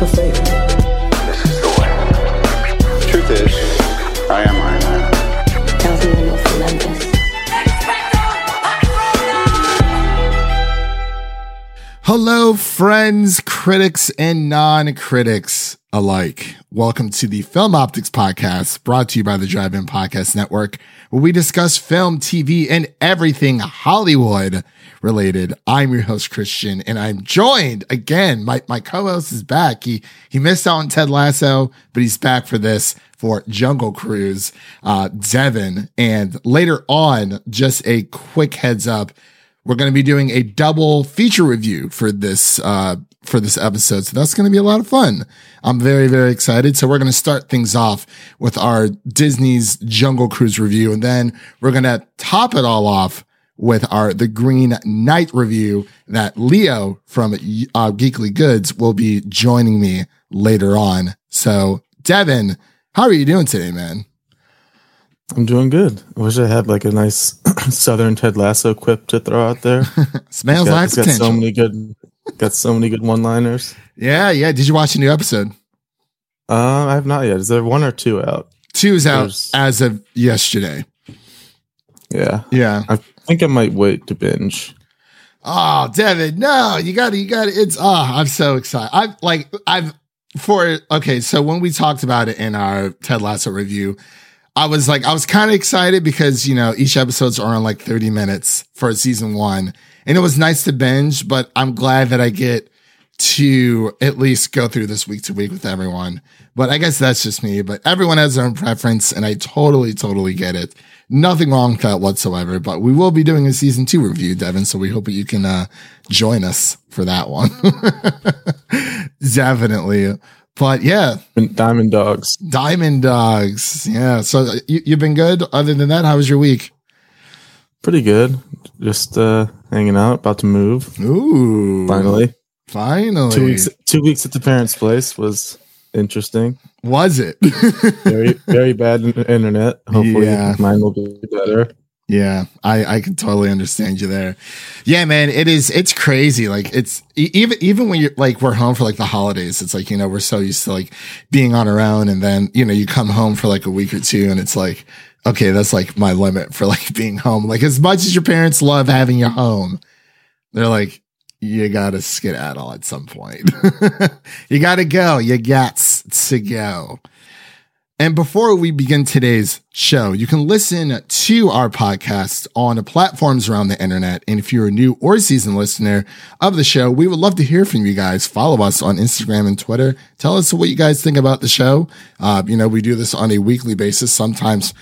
leap of faith. This is the way. Truth is, I am Iron Man. Tells me when you'll. Hello, friends, critics, and non critics alike. Welcome to the Film Optics Podcast, brought to you by the Drive In Podcast Network, where we discuss film, TV, and everything Hollywood related. I'm your host, Christian, and I'm joined again. My, my co host is back. He, he missed out on Ted Lasso, but he's back for this for Jungle Cruise, uh, Devin. And later on, just a quick heads up we're going to be doing a double feature review for this uh for this episode. So that's going to be a lot of fun. I'm very very excited. So we're going to start things off with our disney's jungle cruise review and then we're going to top it all off with our the green knight review that leo from uh, geekly goods will be joining me later on. So devin how are you doing today man? I'm doing good. I wish I had like a nice Southern Ted Lasso quip to throw out there. smells got, like potential so many good, got so many good one-liners. yeah yeah did you watch a new episode Uh, I have not yet. Is there one or two out? two is out There's- as of yesterday Yeah, yeah I think I might wait to binge. Oh, Devin, no, you got to, you got to, it's, oh, I'm so excited. I've like, I've, for, okay, so when we talked about it in our Ted Lasso review, I was like, I was kind of excited because, you know, each episode's are on like 30 minutes for season one. And it was nice to binge, but I'm glad that I get to at least go through this week to week with everyone. But I guess that's just me, but everyone has their own preference and I totally, totally get it. Nothing wrong with that whatsoever, but we will be doing a season two review, Devin. So we hope that you can, uh, join us for that one. Definitely. But yeah, Diamond Dogs. Diamond Dogs. Yeah. So uh, you, you've been good. Other than that, how was your week? Pretty good. Just uh hanging out, about to move. Ooh. Finally. Finally. Two weeks two weeks at the parents' place was interesting. Was it? Very very bad internet. Hopefully Yeah. mine will be better. Yeah, I, I can totally understand you there. Yeah, man, it is, it's crazy. Like it's even, even when you're like, we're home for like the holidays, it's like, you know, we're so used to like being on our own. And then, you know, you come home for like a week or two and it's like, okay, that's like my limit for like being home. Like as much as your parents love having you home, they're like, you gotta skedaddle at some point. you gotta go. You got to go. And before we begin today's show, you can listen to our podcast on the platforms around the internet. And if you're a new or seasoned listener of the show, we would love to hear from you guys. Follow us on Instagram and Twitter. Tell us what you guys think about the show. Uh, you know, we do this on a weekly basis. Sometimes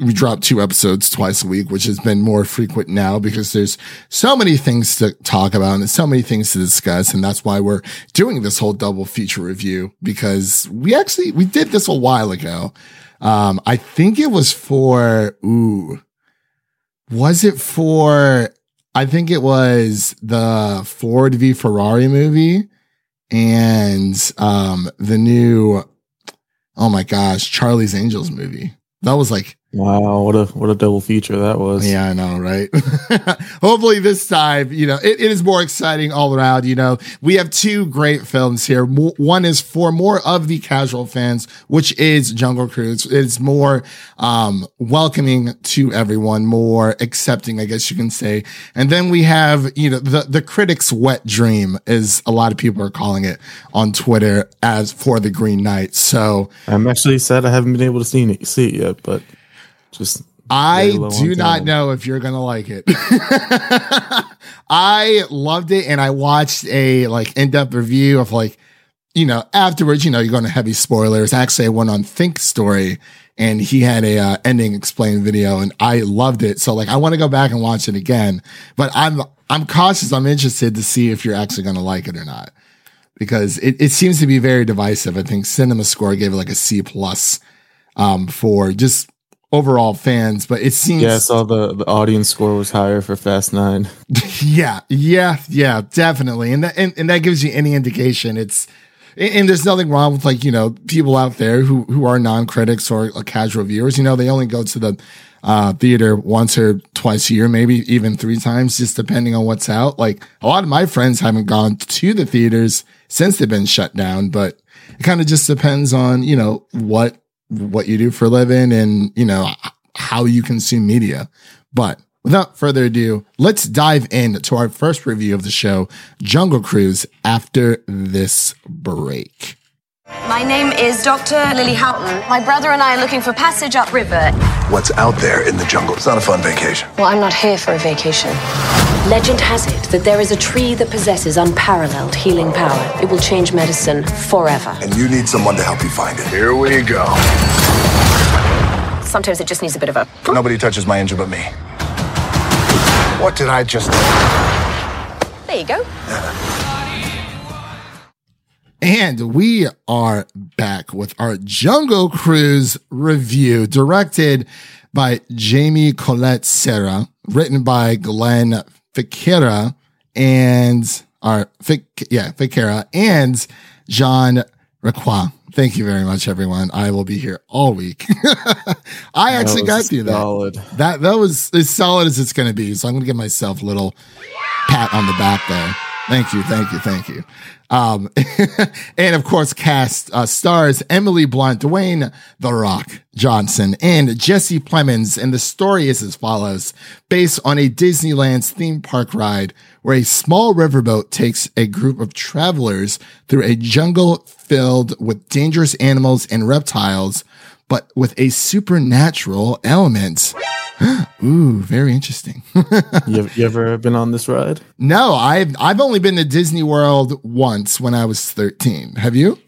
we drop two episodes twice a week, which has been more frequent now because there's so many things to talk about and so many things to discuss. And that's why we're doing this whole double feature review because we actually, we did this a while ago. Um, I think it was for, ooh, was it for, I think it was the Ford v Ferrari movie and, um, the new, oh my gosh, Charlie's Angels movie. That was like Wow, what a what a double feature that was. yeah, I know, right? Hopefully this time, you know, it, it is more exciting all around. You know, we have two great films here. One is for more of the casual fans, which is Jungle Cruise. It's more, um, welcoming to everyone, more accepting, I guess you can say. And then we have, you know, the, the critics wet dream is a lot of people are calling it on Twitter as for the Green Knight. So, I'm actually sad I haven't been able to see it, see it yet, but just I do not time. know if you're gonna like it. I loved it, and I watched a like in-depth review of like, you know, afterwards. You know, you're going to heavy spoilers. Actually, I went on Think Story, and he had a uh, ending explained video, and I loved it. So like, I want to go back and watch it again, but I'm I'm cautious. I'm interested to see if you're actually gonna like it or not because it, it seems to be very divisive. I think Cinema Score gave it like a C plus um, for just overall fans, but it seems yeah, I saw the the audience score was higher for Fast Nine. yeah, yeah, yeah, definitely. And that, and, and that gives you any indication. It's, and, there's nothing wrong with like, you know, people out there who, who are non-critics or uh, casual viewers, you know, they only go to the, uh, theater once or twice a year, maybe even three times, just depending on what's out. Like a lot of my friends haven't gone to the theaters since they've been shut down, but it kind of just depends on, you know, what, what you do for a living and, you know, how you consume media. But without further ado, let's dive into our first review of the show, Jungle Cruise, after this break. My name is Dr. Lily Houghton. My brother and I are looking for passage upriver. What's out there in the jungle? It's not a fun vacation. Well, I'm not here for a vacation. Legend has it that there is a tree that possesses unparalleled healing power. It will change medicine forever. And you need someone to help you find it. Here we go. Sometimes it just needs a bit of a. Nobody touches my engine but me. What did I just. There you go. And we are back with our Jungle Cruise review, directed by Jamie Collet-Serra, written by Glenn Ficarra and our yeah, Ficarra and Jean Requa. Thank you very much, everyone. I will be here all week. I actually got through that. That that was as solid as it's going to be. So I'm going to give myself a little pat on the back there. Thank you, thank you, thank you. Um, and of course, cast uh, stars Emily Blunt, Dwayne The Rock Johnson, and Jesse Plemons. And the story is as follows: based on a Disneyland's theme park ride, where a small riverboat takes a group of travelers through a jungle filled with dangerous animals and reptiles, but with a supernatural element. Ooh, very interesting. You, ever- you ever been on this ride? no, I've I've only been to Disney World once when I was 13. Have you?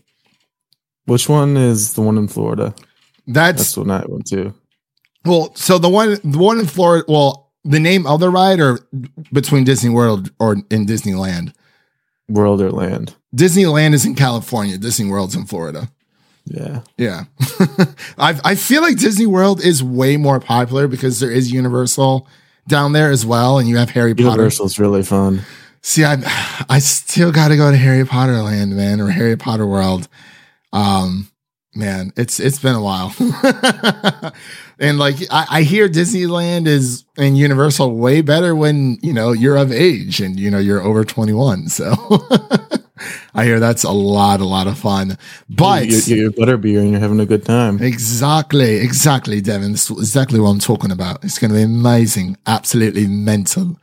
Which one is the one in Florida? That's, That's one I went to. well, so the one the one in Florida, well, the name of the ride or between Disney World or in Disneyland. World or Land. Disneyland is in California, Disney World's in Florida. Yeah. Yeah. I I feel like Disney World is way more popular because there is Universal down there as well and you have Harry Potter. Universal's really fun. See, I I still got to go to Harry Potter Land, man, or Harry Potter World. Um, man, it's it's been a while, and like I, I hear Disneyland is and Universal way better when you know you're of age and you know you're over twenty one. So I hear that's a lot, a lot of fun. But you, you, you're butterbeer and you're having a good time. Exactly, exactly, Devin. That's exactly what I'm talking about. It's going to be amazing, absolutely mental.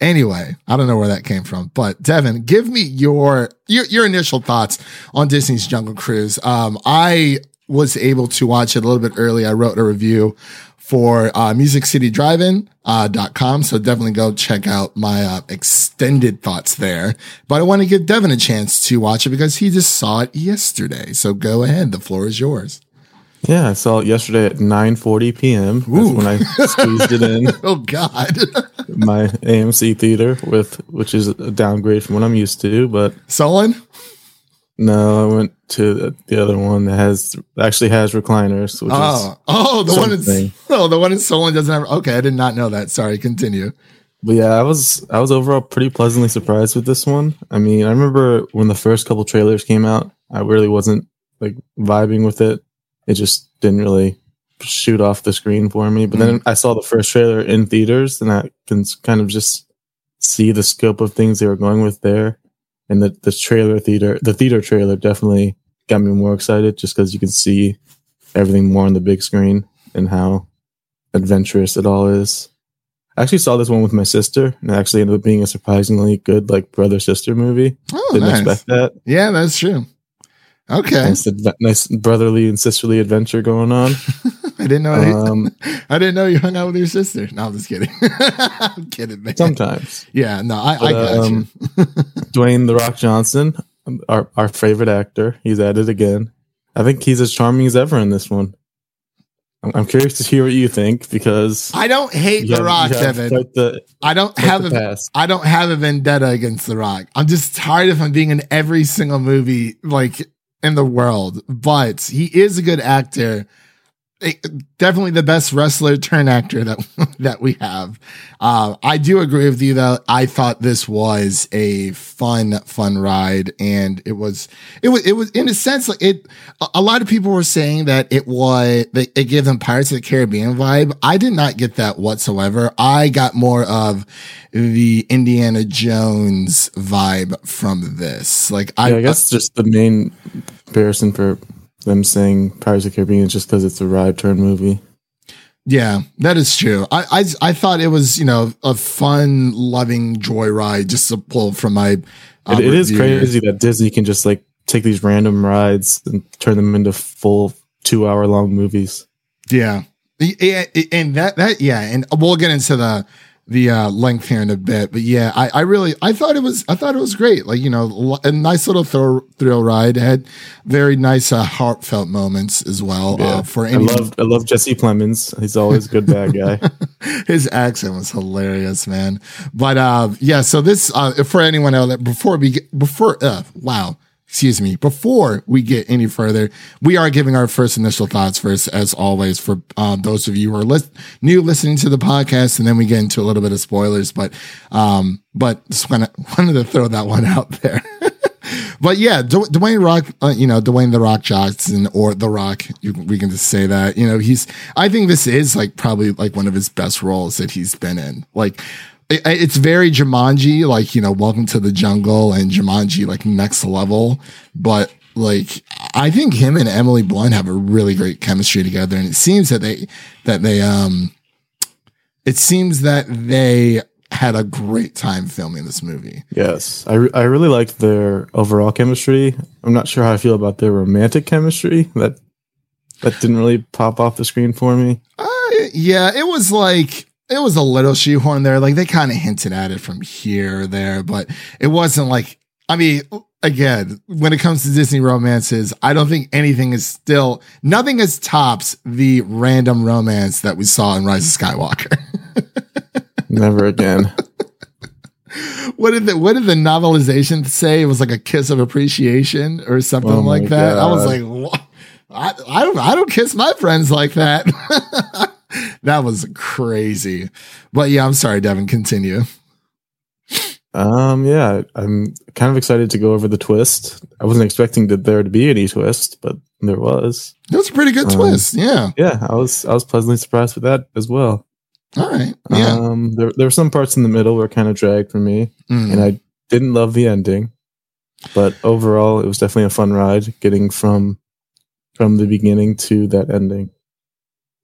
Anyway, I don't know where that came from, but Devin, give me your your, your initial thoughts on Disney's Jungle Cruise. Um, I was able to watch it a little bit early. I wrote a review for uh, musiccitydrivein.com. Uh, dot com. so definitely go check out my uh, extended thoughts there. But I want to give Devin a chance to watch it because he just saw it yesterday. So go ahead. The floor is yours. Yeah, I saw it yesterday at 9:40 p.m. That's Ooh. when I squeezed it in Oh God. my AMC theater with which is a downgrade from what I'm used to, but Solon? No, I went to the, the other one that has actually has recliners, which Oh, oh, the one in something. oh, the one in Solon doesn't have. Okay, I did not know that. Sorry, continue. But yeah, I was I was overall pretty pleasantly surprised with this one. I mean, I remember when the first couple trailers came out, I really wasn't like vibing with it. It just didn't really shoot off the screen for me. But then mm. I saw the first trailer in theaters, and I can kind of just see the scope of things they were going with there. And the the trailer theater, the theater trailer, definitely got me more excited, just because you can see everything more on the big screen and how adventurous it all is. I actually saw this one with my sister, and it actually ended up being a surprisingly good, like brother sister movie. Oh, Didn't nice. expect that. Yeah, that's true. Okay, Nice, nice brotherly and sisterly adventure going on. I didn't know. Um, I didn't know you hung out with your sister. No, I'm just kidding. I'm kidding, man. sometimes Yeah, no, I, I got um, you. Dwayne the Rock Johnson, our our favorite actor, he's at it again. I think he's as charming as ever in this one. I'm, I'm curious to hear what you think because I don't hate The have- Rock, the I don't have a, past. I don't have a vendetta against The Rock. I'm just tired of him being in every single movie like in the world. But he is a good actor. Definitely the best wrestler turn actor that that we have. Uh, I do agree with you though. I thought this was a fun, fun ride, and it was, it was, it was in a sense like it. A lot of people were saying that it was it gave them Pirates of the Caribbean vibe. I did not get that whatsoever. I got more of the Indiana Jones vibe from this. Like I, yeah, I guess just the main comparison for them saying Pirates of the Caribbean just because it's a ride turn movie. Yeah, that is true. I, I I thought it was you know a fun, loving joyride just to pull from my. Uh, it, it is crazy that Disney can just like take these random rides and turn them into full two hour long movies. Yeah, and that that yeah, and we'll get into the the uh, length here in a bit, but yeah, I, I really I thought it was I thought it was great. Like you know, a nice little thrill, thrill ride. It had very nice uh, heartfelt moments as well. Uh, yeah. Uh, for any, I love I love Jesse Plemons. He's always good bad guy. His accent was hilarious, man. But uh, yeah, so this uh, for anyone else before we get, before uh, wow excuse me, before we get any further, we are giving our first initial thoughts first, as always, for um, those of you who are li- new listening to the podcast, and then we get into a little bit of spoilers. But, um, but just wanted, wanted to throw that one out there. but yeah, Dwayne Rock, uh, you know, Dwayne the Rock Johnson or The Rock, you, we can just say that. You know, he's. I think this is like probably like one of his best roles that he's been in. Like it's very Jumanji, like, you know, welcome to the jungle and Jumanji, like next level. But like, I think him and Emily Blunt have a really great chemistry together. And it seems that they, that they, um, it seems that they had a great time filming this movie. Yes. I, re- I really liked their overall chemistry. I'm not sure how I feel about their romantic chemistry. That, that didn't really pop off the screen for me. Uh, yeah, it was like, it was a little shoehorn there. Like they kind of hinted at it from here or there, but it wasn't like, I mean, again, when it comes to Disney romances, I don't think anything is still, nothing is tops the random romance that we saw in Rise of Skywalker. Never again. what did the what did the novelization say? It was like a kiss of appreciation or something oh like that. God. I was like, what? I, I don't I don't kiss my friends like that. that was crazy. But yeah, I'm sorry, Devin. Continue. Um, yeah, I'm kind of excited to go over the twist. I wasn't expecting that there to be any twist, but there was. It was a pretty good um, twist. Yeah. Yeah, I was I was pleasantly surprised with that as well. All right. Yeah. Um, there there were some parts in the middle were kind of dragged for me, mm. and I didn't love the ending, but overall, it was definitely a fun ride getting from from the beginning to that ending.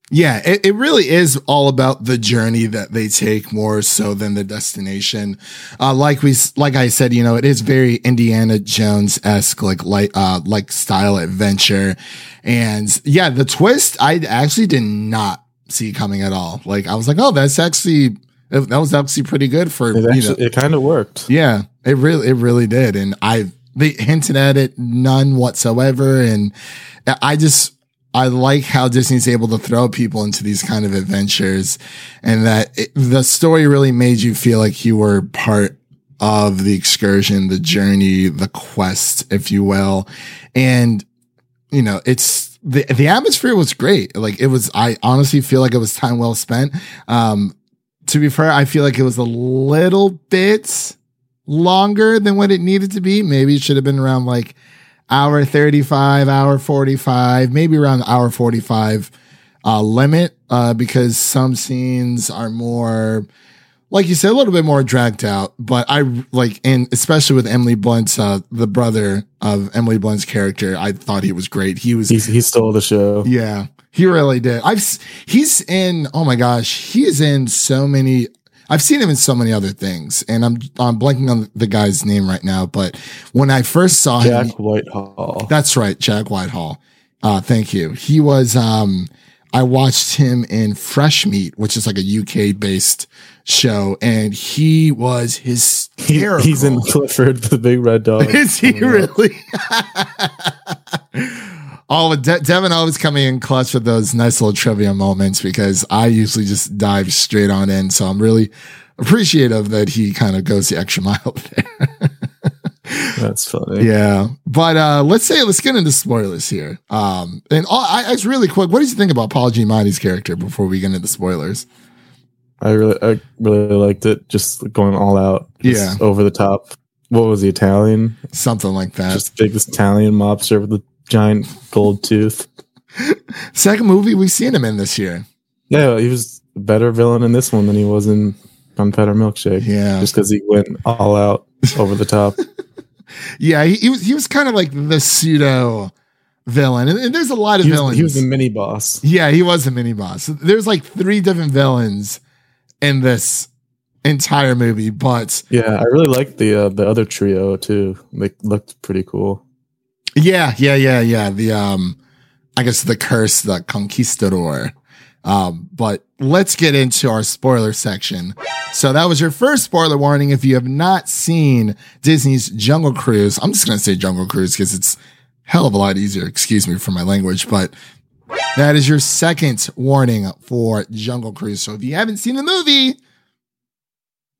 Yeah, it, it really is all about the journey that they take more so than the destination. Uh, like we, like I said, you know, it is very Indiana Jones esque, like, like, uh, like style adventure. And yeah, the twist I actually did not see coming at all. Like, I was like, oh, that's actually, that was actually pretty good for, it actually, you know, it kind of worked. Yeah, it really, it really did. And I, they hinted at it none whatsoever. And I just, I like how Disney's able to throw people into these kind of adventures and that it, the story really made you feel like you were part of the excursion, the journey, the quest, if you will. And, you know, it's the, the atmosphere was great. Like it was, I honestly feel like it was time well spent. Um, to be fair, I feel like it was a little bit longer than what it needed to be. Maybe it should have been around like hour 35, hour 45, maybe around the hour 45 uh, limit uh, because some scenes are more, like you said, a little bit more dragged out. But I like, and especially with Emily Blunt's, uh, the brother of Emily Blunt's character, I thought he was great. He was, He's, he stole the show. Yeah. He really did. I've, he's in, oh my gosh, he is in so many I've seen him in so many other things, and I'm I'm blanking on the guy's name right now. But when I first saw Jack him, Jack Whitehall. That's right, Jack Whitehall. Uh, thank you. He was. Um, I watched him in Fresh Meat, which is like a UK based show, and he was hysterical. He, he's in Clifford the Big Red Dog. Is he really? all De- Devin always coming in clutch with those nice little trivia moments because I usually just dive straight on in. So I'm really appreciative that he kind of goes the extra mile there. That's funny. Yeah, but uh, let's say let's get into spoilers here. Um, and all, I, I just really quick, what did you think about Paul Giamatti's character before we get into the spoilers? I really, I really liked it. Just going all out. Just Yeah. over the top. What was the Italian? Something like that. Just big Italian mobster with a giant gold tooth. Second movie we've seen him in this year. Yeah, he was a better villain in this one than he was in Gunpowder Milkshake. Yeah. just because he went all out over the top. Yeah, he, he was he was kind of like the pseudo villain, and, and there's a lot of He was, villains. he was a mini boss. yeah, he was a mini boss. There's like three different villains in this entire movie, but Yeah, I really liked the uh, the other trio too. They looked pretty cool. Yeah, yeah, yeah, yeah. The um, I guess the curse, the conquistador. Um, but let's get into our spoiler section. So that was your first spoiler warning. If you have not seen Disney's Jungle Cruise, I'm just gonna say Jungle Cruise because it's hell of a lot easier. Excuse me for my language, but that is your second warning for Jungle Cruise. So if you haven't seen the movie,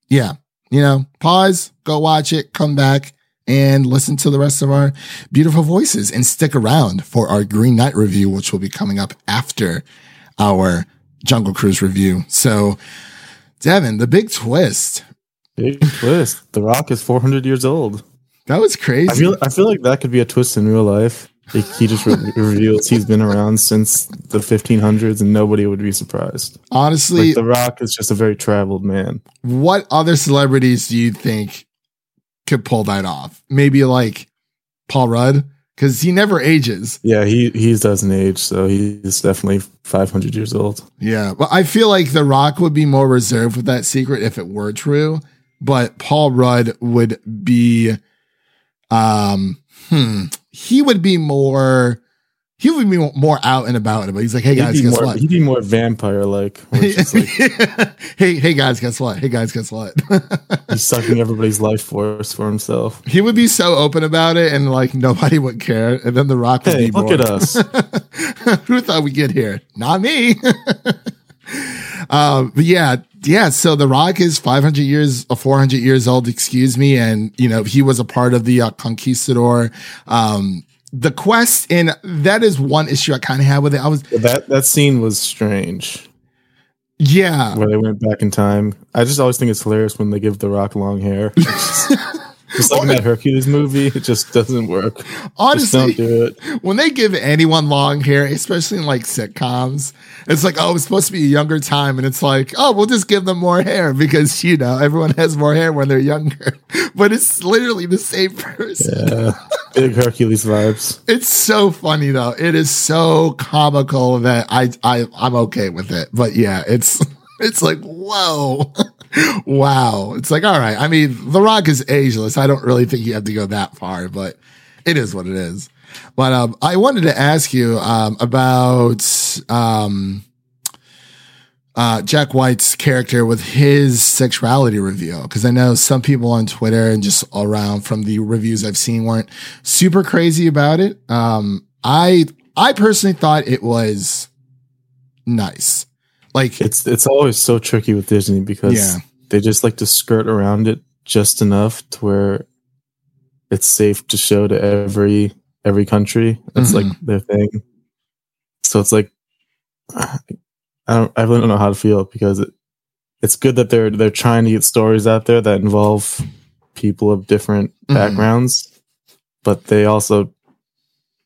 yeah, you know, pause, go watch it, come back and listen to the rest of our beautiful voices and stick around for our Green Knight review, which will be coming up after our Jungle Cruise review. So, Devin, the big twist. Big twist. The Rock is 400 years old. That was crazy. I feel I feel like that could be a twist in real life. He just re- reveals he's been around since the 1500s, and nobody would be surprised. Honestly, Like The Rock is just a very traveled man. what other celebrities do you think could pull that off? Maybe like Paul Rudd, because he never ages. Yeah, he he doesn't age, so he's definitely 500 years old. Yeah, but I feel like The Rock would be more reserved with that secret if it were true. But Paul Rudd would be, um, hmm, he would be more, he would be more out and about. But he's like, hey guys, he'd be guess more, what? He'd be more vampire like. hey, hey guys, guess what? Hey guys, guess what? he's sucking everybody's life force for himself. he would be so open about it, and like nobody would care. And then The Rock would Hey, be look more, at us. Who thought we'd get here? Not me. um, but yeah, yeah. So The Rock is 500 years, or 400 years old, excuse me. And, you know, he was a part of the uh, Conquistador. Um, the quest, and that is one issue I kind of had with it. I was, that that scene was strange. yeah, where they went back in time. I just always think it's hilarious when they give The Rock long hair. just like in that Hercules movie, it just doesn't work. Just honestly, don't do it. when they give anyone long hair, especially in like sitcoms, it's like, oh, it's supposed to be a younger time. And it's like, oh, we'll just give them more hair because, you know, everyone has more hair when they're younger. But it's literally the same person. Yeah, big Hercules vibes. It's so funny though. It is so comical that I, I, I'm okay with it. But yeah, it's, it's like, whoa. wow. It's like, all right. I mean, The Rock is ageless. I don't really think you have to go that far, but it is what it is. But um, I wanted to ask you um, about um, uh, Jack White's character with his sexuality reveal because I know some people on Twitter and just all around from the reviews I've seen weren't super crazy about it. Um, I I personally thought it was nice. Like It's it's always so tricky with Disney because Yeah. they just like to skirt around it just enough to where it's safe to show to every every country. That's like their thing. So it's like I don't I really don't know how to feel because it, it's good that they're they're trying to get stories out there that involve people of different Mhm. backgrounds, but they also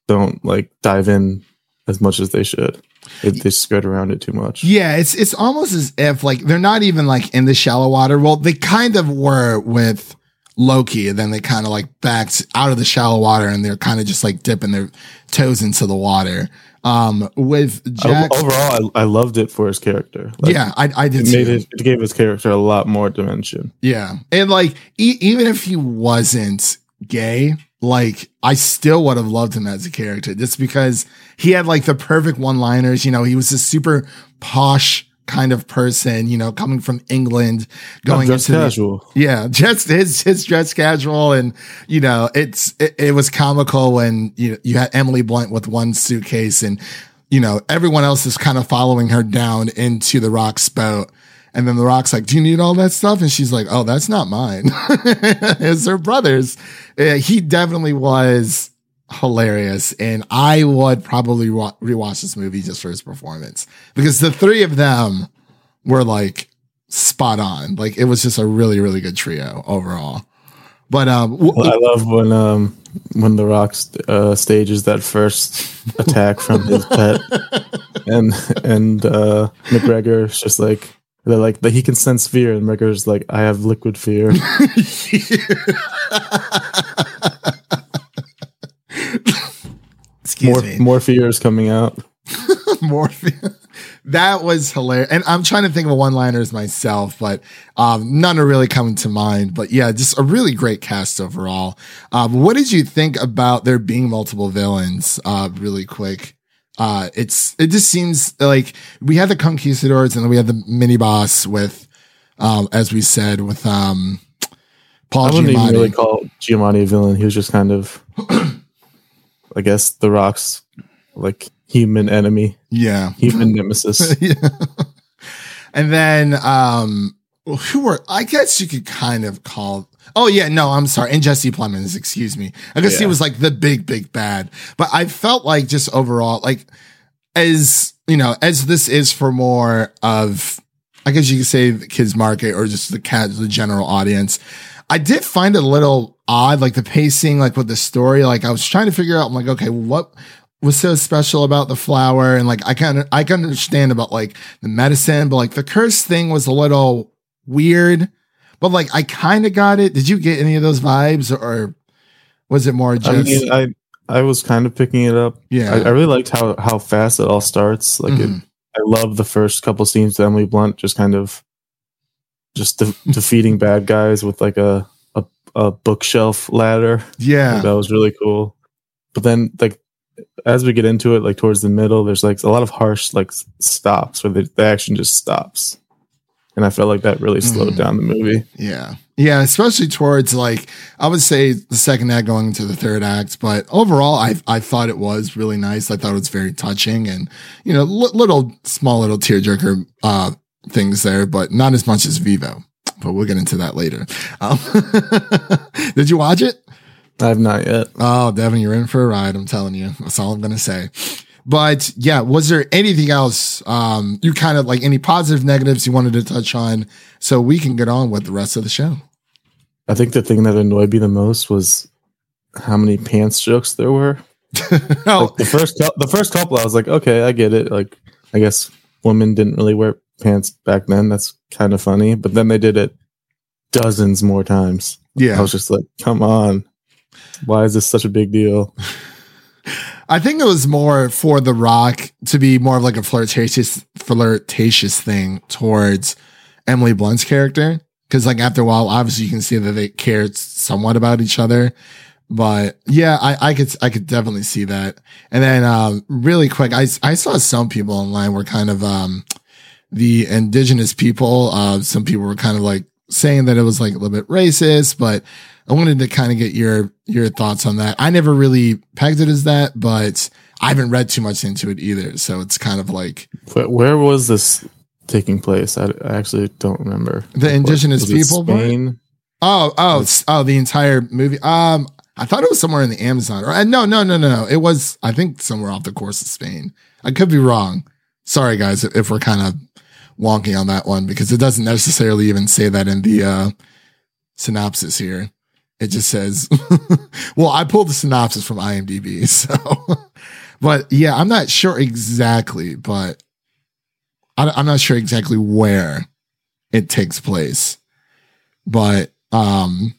don't like dive in as much as they should. They, they skirt around it too much. Yeah, it's it's almost as if like they're not even like in the shallow water. Well, they kind of were with Loki, and then they kind of like backed out of the shallow water, and they're kind of just like dipping their toes into the water. Um, with Jack, Overall, I, I loved it for his character. Like, yeah, I I did it made it, it gave his character a lot more dimension. Yeah. And like, e- even if he wasn't gay, like, I still would have loved him as a character just because he had like the perfect one liners. You know, he was a super posh kind of person, you know, coming from England, going Dress into the- yeah, just his his dress casual, and you know, it's it, it was comical when you you had Emily Blunt with one suitcase, and you know everyone else is kind of following her down into the Rock's boat, And then The Rock's like, Do you need all that stuff? And she's like, Oh, that's not mine. it's her brother's. Uh, he definitely was hilarious. And I would probably wa- rewatch this movie just for his performance because the three of them were like spot on. Like it was just a really, really good trio overall. But um, w- I love when um when the Rock uh, stages that first attack from his pet, and and uh, MacGregor's just like they're like that he can sense fear, and MacGregor's like I have liquid fear. excuse more me. more fear is coming out. Morpheus. That was hilarious. And I'm trying to think of one liners myself, but um, none are really coming to mind. But yeah, just a really great cast overall. Um, what did you think about there being multiple villains? Uh, really quick. Uh, it's, it just seems like we had the conquistadors and then we had the mini boss with, um, as we said, with, um, Paul I wouldn't Giamatti. even really call Giamatti a villain. He was just kind of, I guess, the Rock's like human enemy, yeah. human nemesis. yeah. And then um who were I guess you could kind of call Oh yeah, no, I'm sorry. And Jesse Plemons, excuse me. I guess he was like the big, big bad. But I felt like just overall, like as you know, as this is for more of I guess you could say the kids market or just the cat the general audience. I did find it a little odd, like the pacing, like with the story. Like I was trying to figure out, I'm like, okay, what was so special about the flower? And like I can I can understand about like the medicine, but like the curse thing was a little weird. But like I kind of got it. Did you get any of those vibes, or was it more I mean, I I was kind of picking it up. yeah? I, I really liked how how fast it all starts. Like Mhm. it, I love the first couple scenes with Emily Blunt just kind of just de- defeating bad guys with like a, a a bookshelf ladder. yeah, That was really cool. But then like as we get into it, like towards the middle, there's like a lot of harsh like stops where the, the action just stops. And I felt like that really slowed Mhm. down the movie. Yeah. Yeah, especially towards like I would say the second act going into the third act, but overall I I thought it was really nice. I thought it was very touching and you know li- little small little tearjerker uh things there, but not as much as Vivo. But we'll get into that later. Um, did you watch it? I have not yet. Oh, Devin, you're in for a ride. I'm telling you. That's all I'm going to say. But yeah, was there anything else, um, you kind of like any positive negatives you wanted to touch on so we can get on with the rest of the show? I think the thing that annoyed me the most was how many pants jokes there were. oh, Like the first the first couple, I was like, okay, I get it. Like, I guess women didn't really wear pants back then. That's kind of funny. But then they did it dozens more times. Yeah. I was just like, come on, why is this such a big deal? I think it was more for The Rock to be more of like a flirtatious, flirtatious thing towards Emily Blunt's character. Cause like after a while, obviously you can see that they cared somewhat about each other. But yeah, I, I could, I could definitely see that. And then, um, really quick, I, I saw some people online were kind of, um, the indigenous people, uh, some people were kind of like saying that it was like a little bit racist, but I wanted to kind of get your, your thoughts on that. I never really pegged it as that, but I haven't read too much into it either. So it's kind of like Where, where was this taking place? I, I actually don't remember. The indigenous Was people? Spain. Oh, oh, oh, the entire movie. Um, I thought it was somewhere in the Amazon. Or uh, no, no, no, no, no. It was, I think, somewhere off the course of Spain. I could be wrong. Sorry, guys, if we're kind of wonky on that one because it doesn't necessarily even say that in the uh, synopsis here. It just says, well, I pulled the synopsis from IMDb. So, but yeah, I'm not sure exactly, but I, I'm not sure exactly where it takes place. But, um,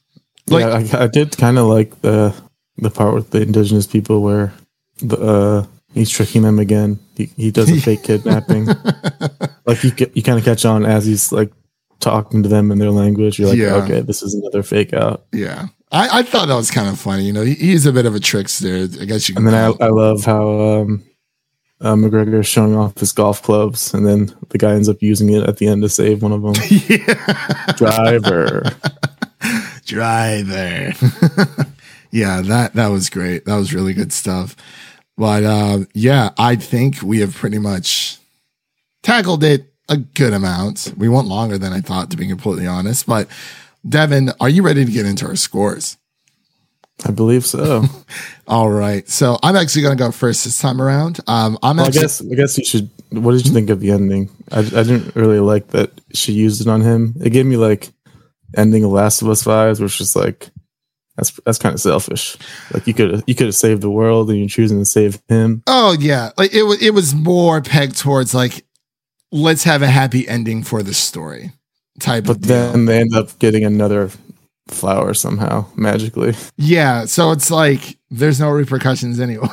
like, yeah, I, I did kind of like the the part with the indigenous people where the uh, he's tricking them again. He he does a fake kidnapping. like you you kind of catch on as he's like talking to them in their language. You're like, Yeah. okay, this is another fake out. Yeah. I, I thought that was kind of funny. You know, he, he's a bit of a trickster. I guess you can. And then I, I love how um, uh, MacGregor is showing off his golf clubs, and then the guy ends up using it at the end to save one of them. yeah. Driver. driver. yeah, that that was great. That was really good stuff. But uh, yeah, I think we have pretty much tackled it a good amount. We went longer than I thought, to be completely honest. But Devin, are you ready to get into our scores? I believe so. All right. So I'm actually going to go first this time around. Um, I'm Well, I guess I guess you should. What did you think of the ending? I, I didn't really like that she used it on him. It gave me like ending of Last of Us vibes, which is like that's that's kind of selfish. Like you could you could have saved the world, and you're choosing to save him. oh yeah, like it was, it was more pegged towards like, let's have a happy ending for the story type But then they end up getting another flower somehow magically. yeah. So it's like, there's no repercussions anyway.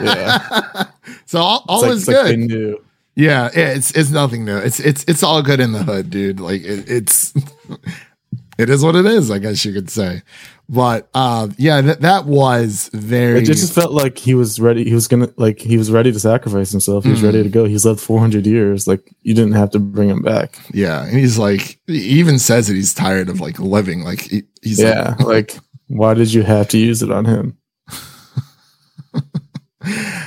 Yeah, so all, all like, is like good. Yeah, yeah, it's it's nothing new. It's it's it's all good in the hood, dude. Like it, it's it is what it is, I guess you could say. But uh, yeah, that that was very It just felt like he was ready. He was gonna like he was ready to sacrifice himself. He was Mm-hmm. ready to go. He's lived 400 years. Like you didn't have to bring him back. yeah. And he's like, he even says that he's tired of like living. Like he, he's Yeah, like why did you have to use it on him?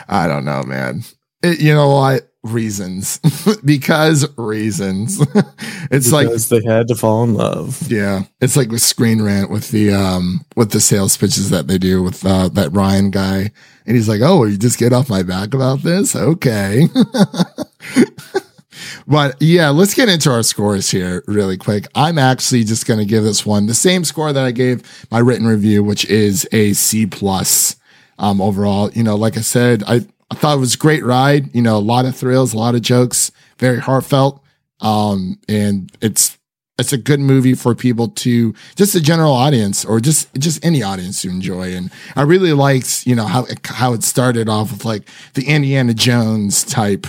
I don't know, man. It, you know what? Reasons because reasons. it's like they had to fall in love. Yeah, it's like with Screen Rant with the um with the sales pitches that they do with uh, that Ryan guy, and he's like, "Oh, you just get off my back about this? Okay." but yeah, let's get into our scores here really quick. I'm actually just going to give this one the same score that I gave my written review, which is a C plus um overall. You know, like I said, I I thought it was a great ride. You know, a lot of thrills, a lot of jokes, very heartfelt. Um, and it's it's a good movie for people to just a general audience or just just any audience to enjoy. And I really liked, you know, how how it started off with like the Indiana Jones type.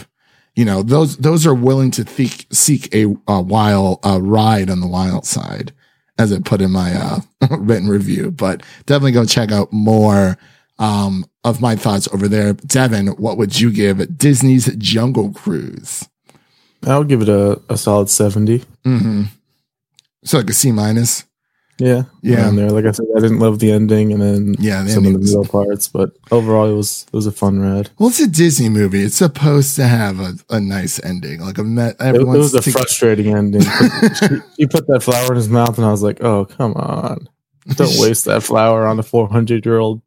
You know, those those are willing to seek seek a, a wild uh, ride on the wild side, as I put in my uh, written review. But definitely go check out more um, of my thoughts over there. Devin, what would you give Disney's Jungle Cruise? I would give it a, a solid 70. Mm-hmm. So like a C minus. Yeah. Yeah. there. Like I said, I didn't love the ending and then Yeah, the some of the middle parts, but overall it was it was a fun ride. Well, it's a Disney movie. It's supposed to have a, a nice ending. Like a met, It, it everyone's was a frustrating ending. he put that flower in his mouth and I was like, oh, come on. Don't waste that flower on a 400 year old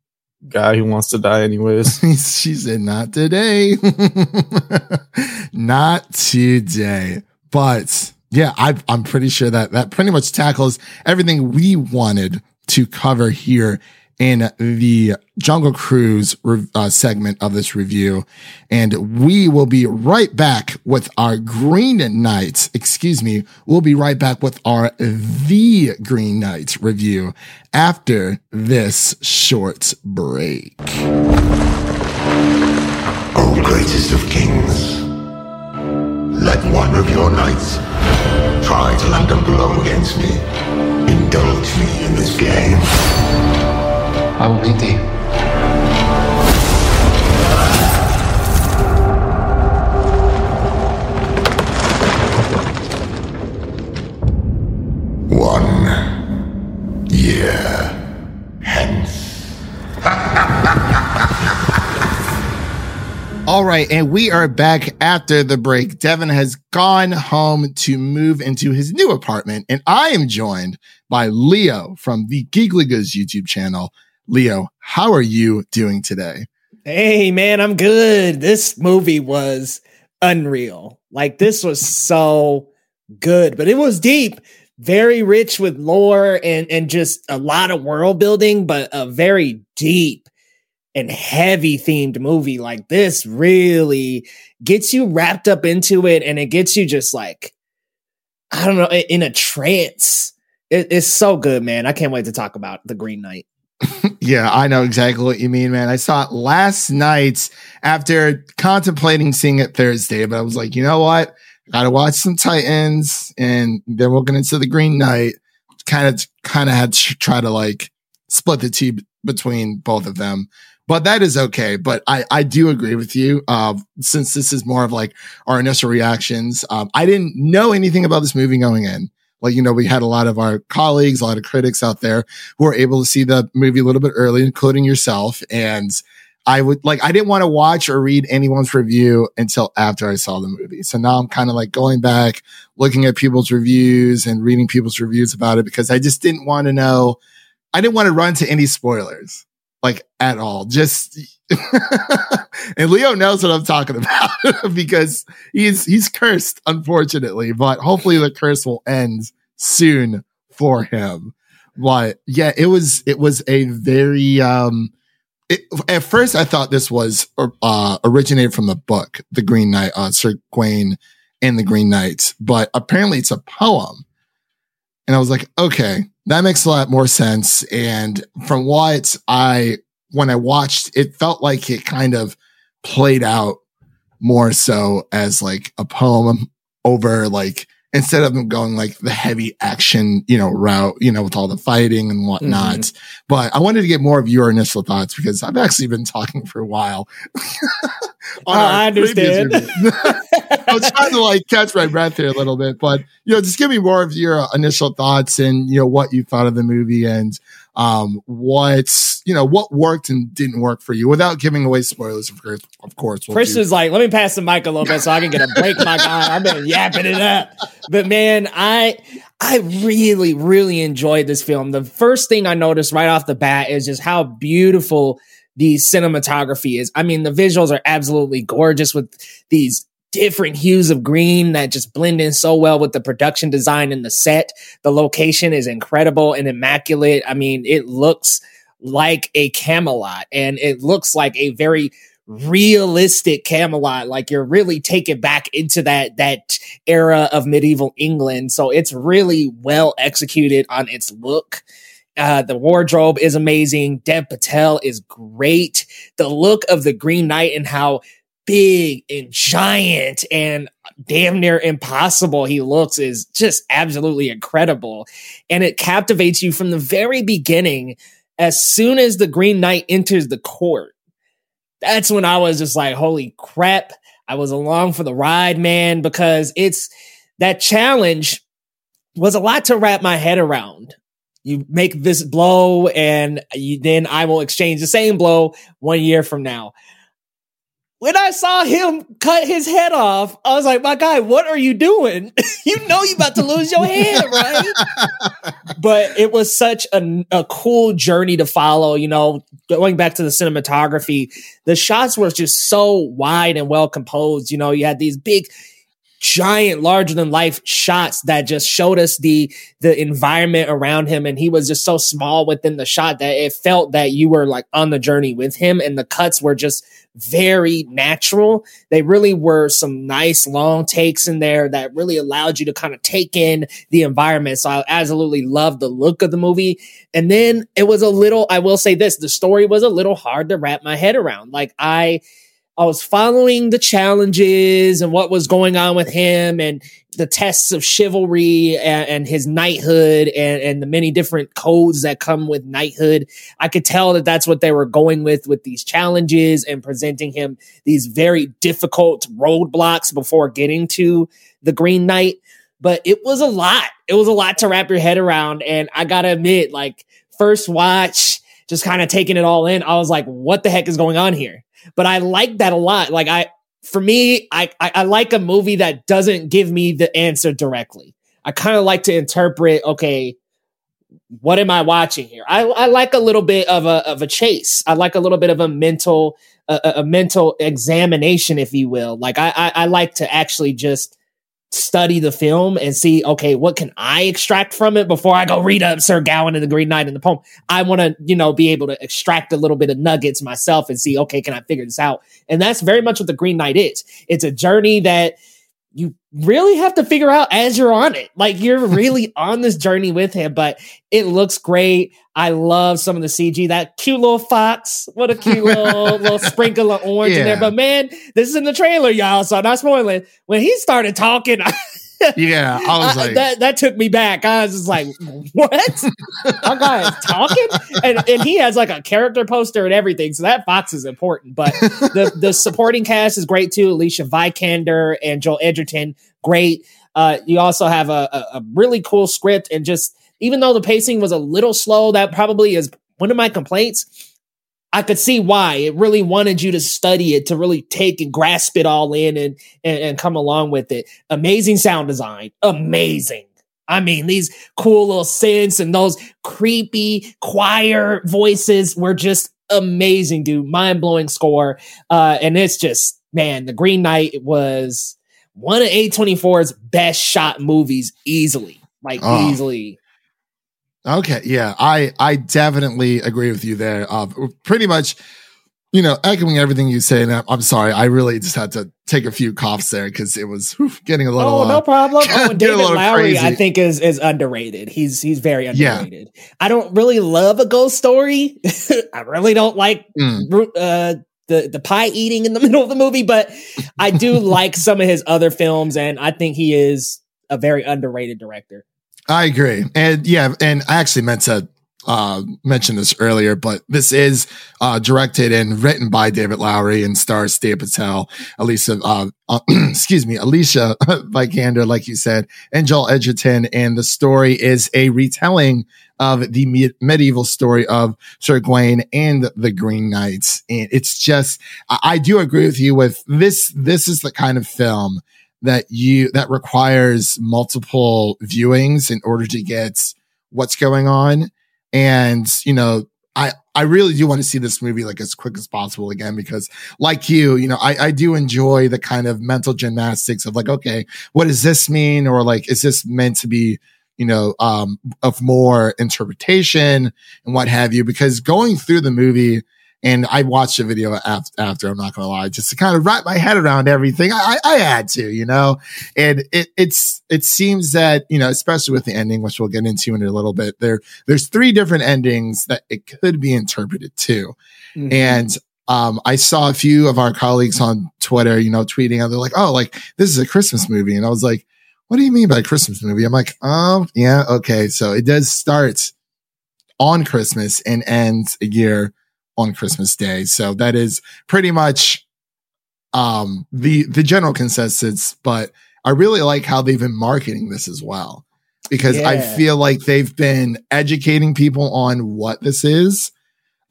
guy who wants to die anyways. she said, "Not today, not today." But yeah, I, I'm pretty sure that that pretty much tackles everything we wanted to cover here in the Jungle Cruise re- uh, segment of this review, and we will be right back with our Green Knights. Excuse me, we'll be right back with our The Green Knights review after this short break. O greatest of kings, let one of your knights try to land a blow against me. Indulge me in this game. I will meet thee. One year hence. All right, and we are back after the break. Devin has gone home to move into his new apartment, and I am joined by Leo from the Geekligas YouTube channel. Leo, how are you doing today? Hey man, I'm good. This movie was unreal. Like this was so good, but it was deep, very rich with lore and and just a lot of world building, but a very deep and heavy themed movie like this really gets you wrapped up into it and it gets you just like I don't know, in a trance. It, it's so good, man. I can't wait to talk about The Green Knight. Yeah, I know exactly what you mean, man. I saw it last night after contemplating seeing it Thursday, but I was like, you know what? Gotta watch some Titans and then we'll get into the Green Knight. Kind of, kind of had to try to like split the b- between both of them. But that is okay. But I, I do agree with you. Uh, since this is more of like our initial reactions, um, I didn't know anything about this movie going in. Like, you know, we had a lot of our colleagues, a lot of critics out there who were able to see the movie a little bit early, including yourself. And I would like, I didn't want to watch or read anyone's review until after I saw the movie. So now I'm kind of like going back, looking at people's reviews and reading people's reviews about it because I just didn't want to know. I didn't want to run to any spoilers like at all. Just, and Leo knows what I'm talking about because he's, he's cursed, unfortunately, but hopefully the curse will end soon for him. But yeah, it was, it was a very, um, it, at first I thought this was uh, originated from the book, The Green Knight, uh, Sir Gawain and the Green Knight, but apparently it's a poem. And I was like, okay, that makes a lot more sense. And from what I, when I watched, it felt like it kind of played out more so as like a poem over like instead of them going like the heavy action, you know, route, you know, with all the fighting and whatnot. Mm-hmm. But I wanted to get more of your initial thoughts because I've actually been talking for a while. oh, I understand. I was trying to like catch my breath here a little bit, but you know, just give me more of your initial thoughts and you know what you thought of the movie and um, what's you know what worked and didn't work for you without giving away spoilers. Of course, of course. We'll Chris is like, let me pass the mic a little bit so I can get a break. my guy, I've been yapping it up, but man, I I really really enjoyed this film. The first thing I noticed right off the bat is just how beautiful the cinematography is. I mean, the visuals are absolutely gorgeous with these different hues of green that just blend in so well with the production design and the set. The location is incredible and immaculate. I mean, it looks like a Camelot and it looks like a very realistic Camelot. Like you're really taken back into that, that era of medieval England. So it's really well executed on its look. Uh, the wardrobe is amazing. Dev Patel is great. The look of the Green Knight and how big and giant and damn near impossible he looks is just absolutely incredible. And it captivates you from the very beginning. As soon as the Green Knight enters the court, that's when I was just like, holy crap. I was along for the ride, man, because it's that challenge was a lot to wrap my head around. You make this blow and you, then I will exchange the same blow one year from now when I saw him cut his head off, I was like, my guy, what are you doing? you know you're about to lose your head, right? but it was such a, a cool journey to follow, you know, going back to the cinematography, the shots were just so wide and well composed. You know, you had these big giant larger than life shots that just showed us the the environment around him. And he was just so small within the shot that it felt that you were like on the journey with him. And the cuts were just very natural. They really were some nice long takes in there that really allowed you to kind of take in the environment. So i absolutely loved the look of the movie. And then it was a little i will say this the story was a little hard to wrap my head around. Like i I was following the challenges and what was going on with him and the tests of chivalry and, and, his knighthood and, and the many different codes that come with knighthood. I could tell that that's what they were going with with these challenges and presenting him these very difficult roadblocks before getting to the Green Knight. But it was a lot. It was a lot to wrap your head around. And I gotta admit, like, first watch, just kind of taking it all in, I was like, what the heck is going on here? But I like that a lot. Like I, for me, I, I, I like a movie that doesn't give me the answer directly. I kind of like to interpret, okay, what am I watching here? I, I like a little bit of a of a chase. I like a little bit of a mental a, a mental examination, if you will. Like I, I, I like to actually just study the film and see, okay, what can I extract from it before I go read up Sir Gawain and the Green Knight in the poem? I want to, you know, be able to extract a little bit of nuggets myself and see, okay, can I figure this out? And that's very much what the Green Knight is. It's a journey that you really have to figure out as you're on it. Like you're really on this journey with him, but it looks great. I love some of the CG. That cute little fox. What a cute little little sprinkle of orange yeah. in there. But man, this is in the trailer, y'all. So I'm not spoiling. When he started talking, yeah, I was like, that, that took me back. I was just like, what? Our guy is talking, and and he has like a character poster and everything. So that fox is important. But the the supporting cast is great too. Alicia Vikander and Joel Edgerton, great. Uh, you also have a, a, a really cool script, and just even though the pacing was a little slow, that probably is one of my complaints. I could see why it really wanted you to study it to really take and grasp it all in and, and, and come along with it. Amazing sound design, amazing. I mean, these cool little synths and those creepy choir voices were just amazing, dude. Mind blowing score. Uh, and it's just, man, The Green Knight was one of A24's best shot movies easily. Like, Oh. easily. Okay, yeah, I I definitely agree with you there. Uh, pretty much, you know, echoing everything you say. And I'm, I'm sorry, I really just had to take a few coughs there because it was whew, getting a little. Oh, no uh, problem. Oh, David Lowery, I think is is underrated. He's he's very Yeah. underrated. I don't really love a ghost story. I really don't like Mm. uh, the the pie eating in the middle of the movie, but I do like some of his other films, and I think he is a very underrated director. I agree. And yeah, and I actually meant to uh, mention this earlier, but this is uh, directed and written by David Lowery and stars Dave Patel, Alicia, uh, uh, excuse me, Alicia Vikander, like you said, and Joel Edgerton. And the story is a retelling of the me- medieval story of Sir Gawain and the Green Knights. And it's just, I, I do agree with you with this. This is the kind of film that you that requires multiple viewings in order to get what's going on. And you know i i really do want to see this movie like as quick as possible again because like you you know i i do enjoy the kind of mental gymnastics of like okay what does this mean? Or like is this meant to be you know um of more interpretation and what have you? Because going through the movie and I watched the video after, after I'm not going to lie, just to kind of wrap my head around everything. I, I, I had to, you know, and it, it's, it seems that, you know, especially with the ending, which we'll get into in a little bit there, there's three different endings that it could be interpreted to. Mhm. And, um, I saw a few of our colleagues on Twitter, you know, tweeting out, they're like, Oh, like this is a Christmas movie. And I was like, what do you mean by Christmas movie? I'm like, um, yeah, okay. So it does start on Christmas and ends a year on Christmas Day. So that is pretty much um the the general consensus, but I really like how they've been marketing this as well. Because I feel like they've been educating people on what this is.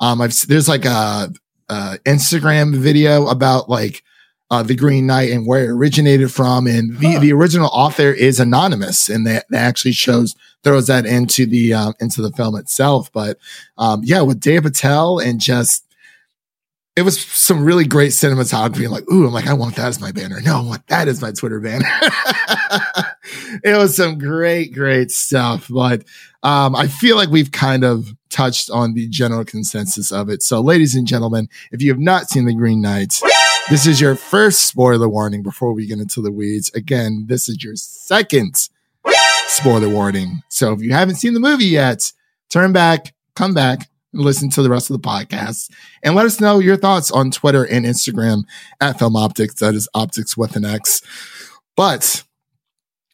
Um I've there's like a, a Instagram video about like uh, the Green Knight and where it originated from, and the, Huh. the original author is anonymous, and that, that actually shows throws that into the um, into the film itself. But um, yeah, with Dave Patel and just it was some really great cinematography. Like, ooh, I'm like, I want that as my banner. No, I want that as my Twitter banner. it was some great, great stuff. But um, I feel like we've kind of touched on the general consensus of it. So, ladies and gentlemen, if you have not seen The Green Knight, this is your first spoiler warning before we get into the weeds. Again, this is your second spoiler warning. So if you haven't seen the movie yet, turn back, come back, and listen to the rest of the podcast. And let us know your thoughts on Twitter and Instagram at Film Optics. That is optics with an X. But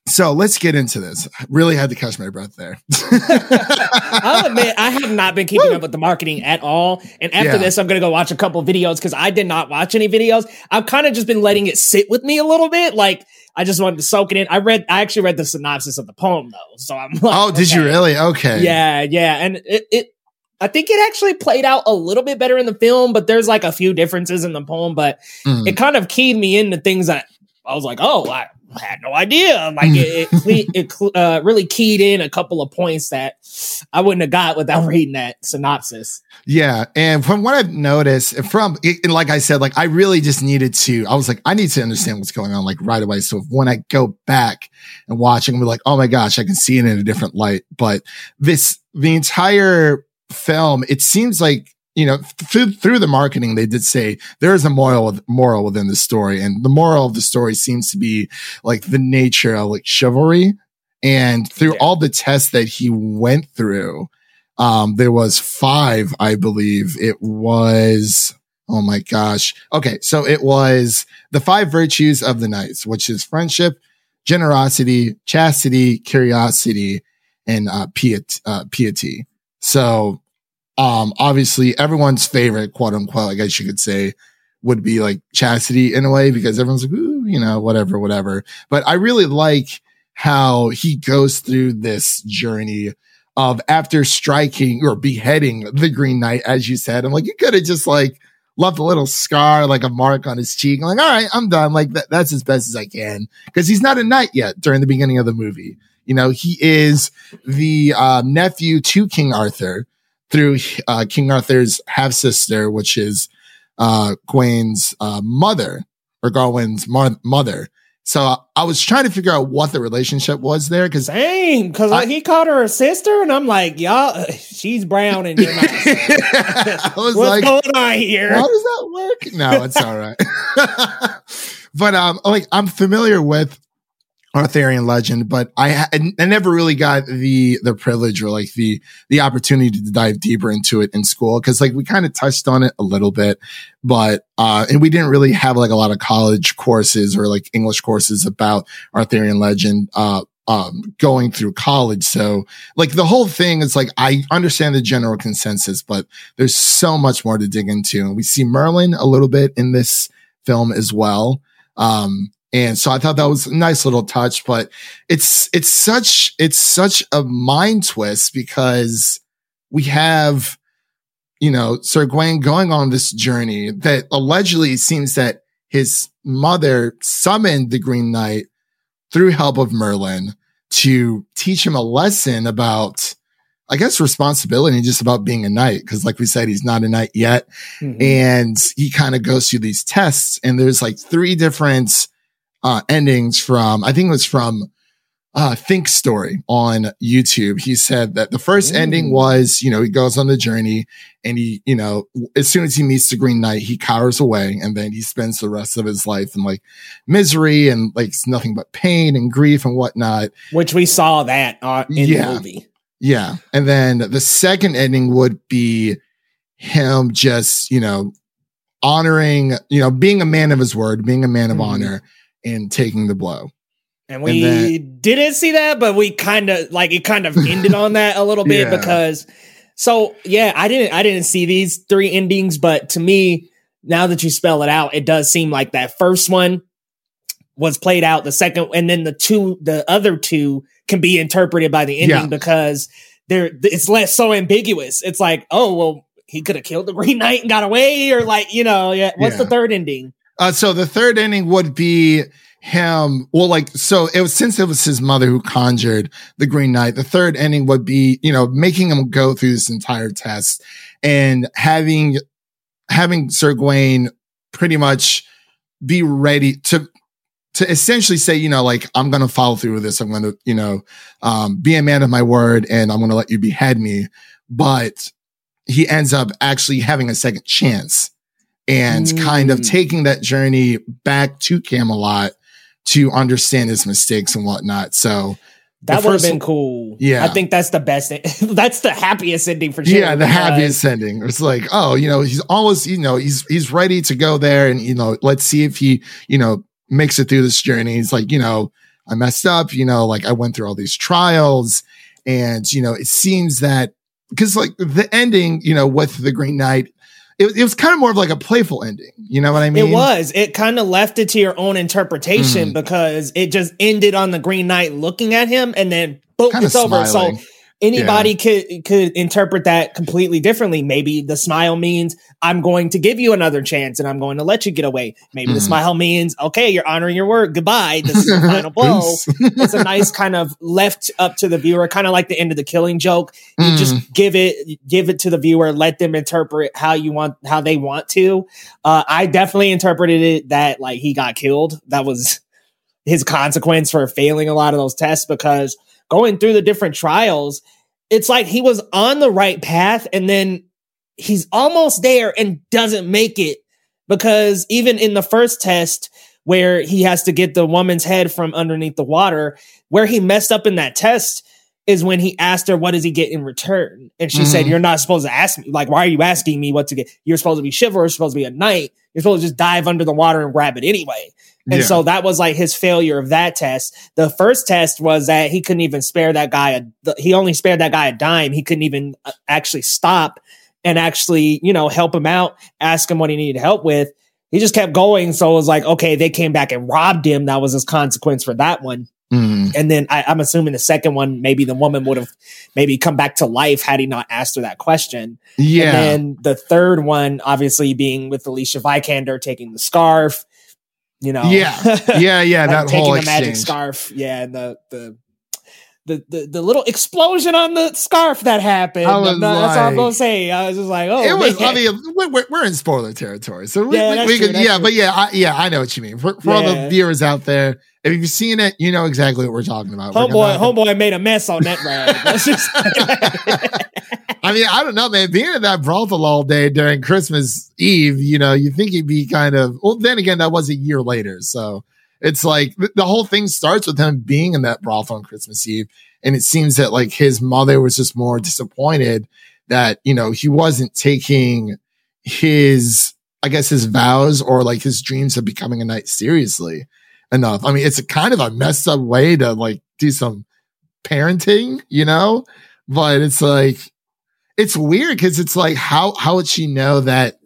so let's get into this. I really had to catch my breath there. I'll admit I have not been keeping up with the marketing at all. And after Yeah. this, I'm gonna go watch a couple videos because I did not watch any videos. I've kind of just been letting it sit with me a little bit. Like I just wanted to soak it in. I read, I actually read the synopsis of the poem though, so I'm like, oh, did you really? Okay. Yeah, yeah, and it, it. I think it actually played out a little bit better in the film, but there's like a few differences in the poem. But Mm. it kind of keyed me into things that I was like, oh, I had no idea. Like it, it, cle- it uh, really keyed in a couple of points that I wouldn't have got without reading that synopsis. Yeah. And from what I've noticed from, and like I said, like I really just needed to, I was like, I need to understand what's going on like right away. So when I go back and watch it, I'm like, oh my gosh, I can see it in a different light. But this, the entire film, it seems like, you know, through, through the marketing, they did say there is a moral, moral within the story. And the moral of the story seems to be like the nature of like chivalry. And through Yeah. all the tests that he went through, um, there was five, I believe. It was, oh my gosh. Okay. So it was the five virtues of the knights, which is friendship, generosity, chastity, curiosity, and, uh, uh, piety. So, um, obviously everyone's favorite, quote unquote, I guess you could say, would be like chastity in a way because everyone's like, ooh, you know, whatever, whatever. But I really like how he goes through this journey of after striking or beheading the Green Knight, as you said. I'm like, you could have just like left a little scar, like a mark on his cheek. I'm like, all right, I'm done. Like that, that's as best as I can because he's not a knight yet during the beginning of the movie. You know, he is the uh, nephew to King Arthur through uh, King Arthur's half sister, which is uh, Gawain's uh, mother or Gawain's mo- mother. So uh, I was trying to figure out what the relationship was there because same because he called her a sister, and I'm like, y'all, she's brown and you're not. I was like, What's like, going on here? How does that work? No, it's all right. but um, like I'm familiar with Arthurian legend, but I I never really got the the privilege or like the the opportunity to dive deeper into it in school because like we kind of touched on it a little bit, but uh, and we didn't really have like a lot of college courses or like English courses about Arthurian legend. Uh, um, going through college. So like the whole thing is like, I understand the general consensus, but there's so much more to dig into. And we see Merlin a little bit in this film as well. Um, and so I thought that was a nice little touch, but it's, it's such, it's such a mind twist because we have, you know, Sir Gawain going on this journey that allegedly seems that his mother summoned the Green Knight through help of Merlin to teach him a lesson about, I guess, responsibility, just about being a knight. Cause like we said, he's not a knight yet. Mm-hmm. And he kind of goes through these tests and there's like three different, uh, endings from, I think it was from, uh, Think Story on YouTube. He said that the first Ooh. ending was, you know, he goes on the journey and he, you know, as soon as he meets the Green Knight, he cowers away and then he spends the rest of his life in like misery and like nothing but pain and grief and whatnot. Which we saw that uh, in yeah. the movie. Yeah. And then the second ending would be him just, you know, honoring, you know, being a man of his word, being a man of mm-hmm. honor and taking the blow. And we and then, didn't see that, but we kind of like it kind of ended on that a little bit yeah. because so yeah, I didn't I didn't see these three endings, but to me, now that you spell it out, it does seem like that first one was played out, the second and then the two the other two can be interpreted by the ending yeah. because they're it's less so ambiguous. It's like, oh well, he could have killed the Green Knight and got away, or like, you know, yeah. What's yeah. the third ending? Uh, so the third ending would be him. Well like so it was since it was his mother who conjured the green knight the third ending would be you know making him go through this entire test and having having sir gawain pretty much be ready to to essentially say you know like i'm gonna follow through with this. I'm gonna you know um, be a man of my word and i'm gonna let you behead me. But he ends up actually having a second chance and mm. kind of mm. taking that journey back to camelot to understand his mistakes and whatnot. So that would have been cool. Yeah. I think that's the best. that's the happiest ending for sure. Yeah, the happiest ending. It's like, oh, you know, he's always, you know, he's he's ready to go there and you know, let's see if he, you know, makes it through this journey. He's like, you know, I messed up, you know, like I went through all these trials and you know, it seems that because like the ending, you know, with the Green Knight, it, it was kind of more of like a playful ending. You know what I mean? It was. It kind of left it to your own interpretation mm. because it just ended on the Green Knight looking at him and then boom, it's over. So anybody yeah. could could interpret that completely differently. Maybe the smile means I'm going to give you another chance and I'm going to let you get away. Maybe mm. the hmm. smile means okay, you're honoring your word. Goodbye. This is the final blow. it's a nice kind of left up to the viewer, kind of like the end of the Killing Joke. You mm. just give it give it to the viewer, let them interpret how you want how they want to. Uh, I definitely interpreted it that like he got killed. That was his consequence for failing a lot of those tests because going through the different trials, it's like he was on the right path and then he's almost there and doesn't make it because even in the first test where he has to get the woman's head from underneath the water, where he messed up in that test is when he asked her, what does he get in return? And she mm-hmm. said, you're not supposed to ask me. Like, why are you asking me what to get? You're supposed to be chivalrous, supposed to be a knight. You're supposed to just dive under the water and grab it anyway. And yeah. so that was like his failure of that test. The first test was that he couldn't even spare that guy. A, he only spared that guy a dime. He couldn't even uh, actually stop and actually, you know, help him out, ask him what he needed help with. He just kept going. So it was like, okay, they came back and robbed him. That was his consequence for that one. Mm. And then I, I'm assuming the second one, maybe the woman would have maybe come back to life had he not asked her that question. Yeah. And then the third one, obviously being with Alicia Vikander taking the scarf, you know. Yeah. Yeah, yeah, Like that taking whole the magic scarf. Yeah, and the the the, the, the little explosion on the scarf that happened. Was I'm that's all I'm gonna say. I was just like, oh, it was. man. I mean, we're- we're, in spoiler territory, so we, Yeah, we, we true, could. Yeah, true. but yeah, I, yeah, I know what you mean. For, for all the viewers out there, if you've seen it, you know exactly what we're talking about. Homeboy, gonna- homeboy made a mess on that rag. I mean, I don't know, man. Being in that brothel all day during Christmas Eve, you know, you think he'd be kind of. Well, then again, that was a year later, so it's like the whole thing starts with him being in that brothel on Christmas Eve, and it seems that like his mother was just more disappointed that you know he wasn't taking his, I guess, his vows or like his dreams of becoming a knight seriously enough. I mean, it's a kind of a messed up way to like do some parenting, you know, but it's like it's weird because it's like how how would she know that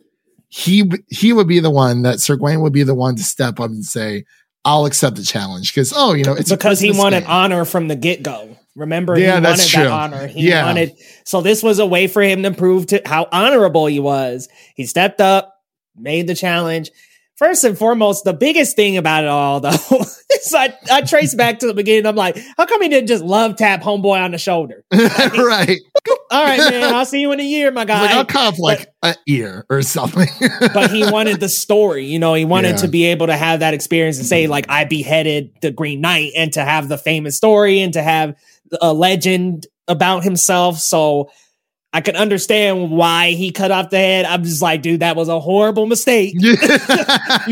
he he would be the one that Sir Gawain would be the one to step up and say I'll accept the challenge because oh you know it's because he wanted game. honor from the get go. Remember, Yeah, he that's wanted true. that honor. He Yeah. wanted so this was a way for him to prove to how honorable he was. He stepped up, made the challenge. First and foremost, the biggest thing about it all, though, is I, I trace back to the beginning. I'm like, how come he didn't just love tap homeboy on the shoulder? right. All right, man, I'll see you in a year, my guy. Like I'll off like an ear or something. but he wanted the story. You know, he wanted Yeah. to be able to have that experience and say, mm-hmm. like, I beheaded the Green Knight and to have the famous story and to have a legend about himself. So I can understand why he cut off the head. I'm just like, dude, that was a horrible mistake. you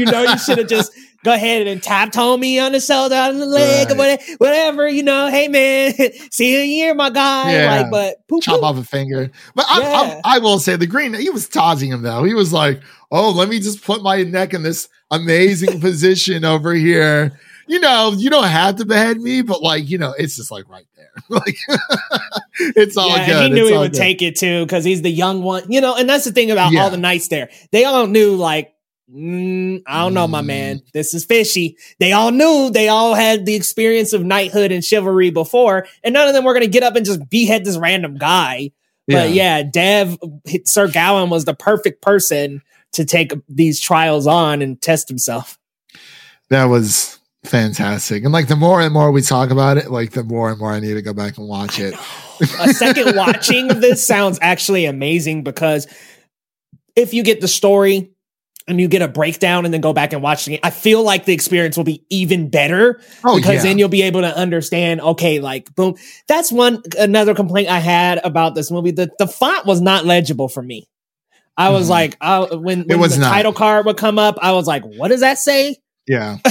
know, you should have just go ahead and tapped homie on the shoulder, on the leg, or whatever, whatever, you know, hey man, see you in a year, my guy. Yeah. Like, but poop, chop off a finger. But I, Yeah. I, I will say the green, he was taunting him though. He was like, "Oh, let me just put my neck in this amazing position over here." You know, you don't have to behead me, but like, you know, it's just like right. like, it's all yeah, good. he knew It's he would good. take it too because he's the young one, you know. And that's the thing about Yeah. all the knights there; they all knew, like, mm, I don't know, my man, this is fishy. They all knew, they all had the experience of knighthood and chivalry before, and none of them were going to get up and just behead this random guy. But yeah, Dev Sir Gawain was the perfect person to take these trials on and test himself. that was fantastic. And like, the more and more we talk about it, like, the more and more I need to go back and watch it. a second watching of this sounds actually amazing because if you get the story and you get a breakdown and then go back and watch game, I feel like the experience will be even better Oh, because yeah. then you'll be able to understand, okay, like boom. That's one another complaint I had about this movie. The the font was not legible for me. I was Mhm. like, I, when, when was the not. title card would come up, I was like, what does that say? Yeah.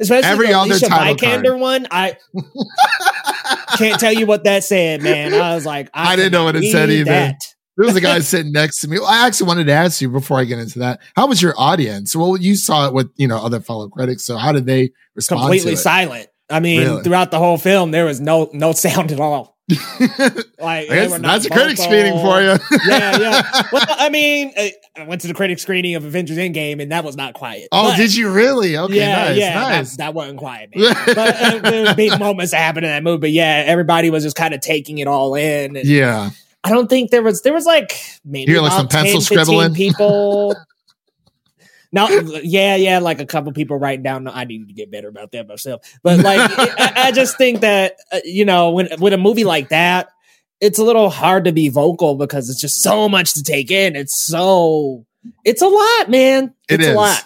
Especially Every the other Alicia title Vikander card. one, I can't tell you what that said, man. I was like, I, I didn't know what it said either. that. There was a guy sitting next to me. Well, I actually wanted to ask you before I get into that. How was your audience? Well, you saw it with, you know, other fellow critics. So how did they respond completely to it? silent. I mean, Really? throughout the whole film, there was no no sound at all. Like That's, that's a critic screening for you. yeah, yeah. Well, I mean, I went to the critic screening of Avengers Endgame, and that was not quiet. oh, But- did you really? Okay, yeah, nice, yeah, nice. That, that wasn't quiet, man. but uh, there big moments that happened in that movie. But yeah, everybody was just kind of taking it all in. And yeah. I don't think there was there was like maybe like, some pencil 10, 15 scribbling? people. No, yeah, yeah, like a couple people writing down. I need to get better about that myself. But like, I, I just think that uh, you know, when with a movie like that, it's a little hard to be vocal because it's just so much to take in. It's so, it's a lot, man. It it is. a lot.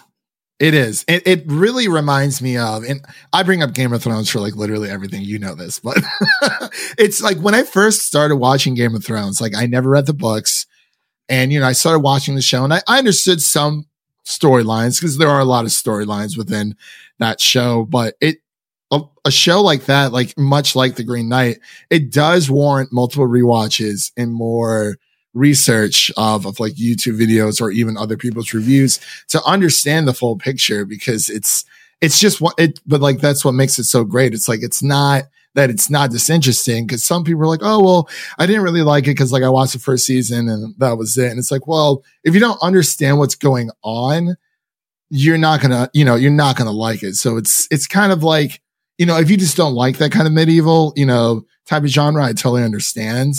It is. It, it really reminds me of, and I bring up Game of Thrones for like literally everything. You know this, but it's like when I first started watching Game of Thrones, like I never read the books. And, you know, I started watching the show and I, I understood some storylines because there are a lot of storylines within that show, but it, a, a show like that, like much like The Green Knight, it does warrant multiple rewatches and more research of, of like YouTube videos or even other people's reviews to understand the full picture because it's it's just what it but like that's what makes it so great. It's like it's not that it's not disinteresting because some people are like oh well i didn't really like it because like i watched the first season and that was it and it's like well if you don't understand what's going on you're not gonna you know you're not gonna like it so it's it's kind of like you know, if you just don't like that kind of medieval, you know, type of genre, I totally understand.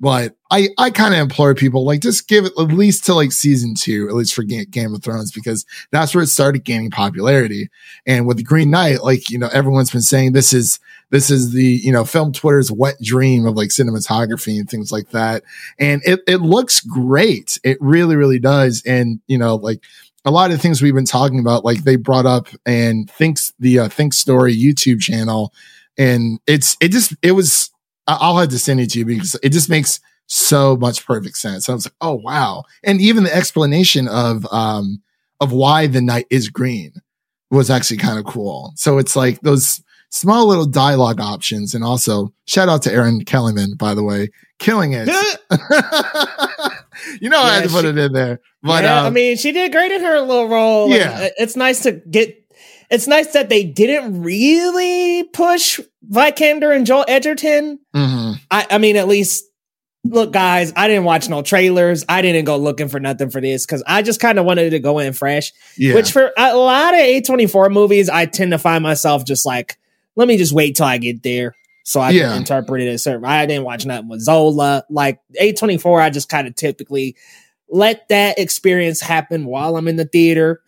But I, I kind of implore people like just give it at least to like season two, at least for Ga- Game of Thrones, because that's where it started gaining popularity. And with the Green Knight, like, you know, everyone's been saying this is, this is the, you know, film Twitter's wet dream of like cinematography and things like that. And it, it looks great. It really, really does. And, you know, like a lot of things we've been talking about, like they brought up and thinks the uh, Think Story YouTube channel. And it's, it just, it was, I'll have to send it to you because it just makes so much perfect sense. I was like, oh wow. And even the explanation of um of why the knight is green was actually kind of cool. So it's like those small little dialogue options and also shout out to Erin Kellyman, by the way, killing it. you know, I had Yeah, to put she- it in there. But yeah, um, I mean, she did great in her little role. Yeah. it's nice to get. It's nice that they didn't really push Vikander and Joel Edgerton. mhm. I, I mean, at least look, guys, I didn't watch no trailers. I didn't go looking for nothing for this because I just kind of wanted to go in fresh. yeah. Which for a lot of A24 movies, I tend to find myself just like, let me just wait till I get there so I Yeah. can interpret it a certain. I didn't watch nothing with Zola. Like A24, I just kind of typically let that experience happen while I'm in the theater.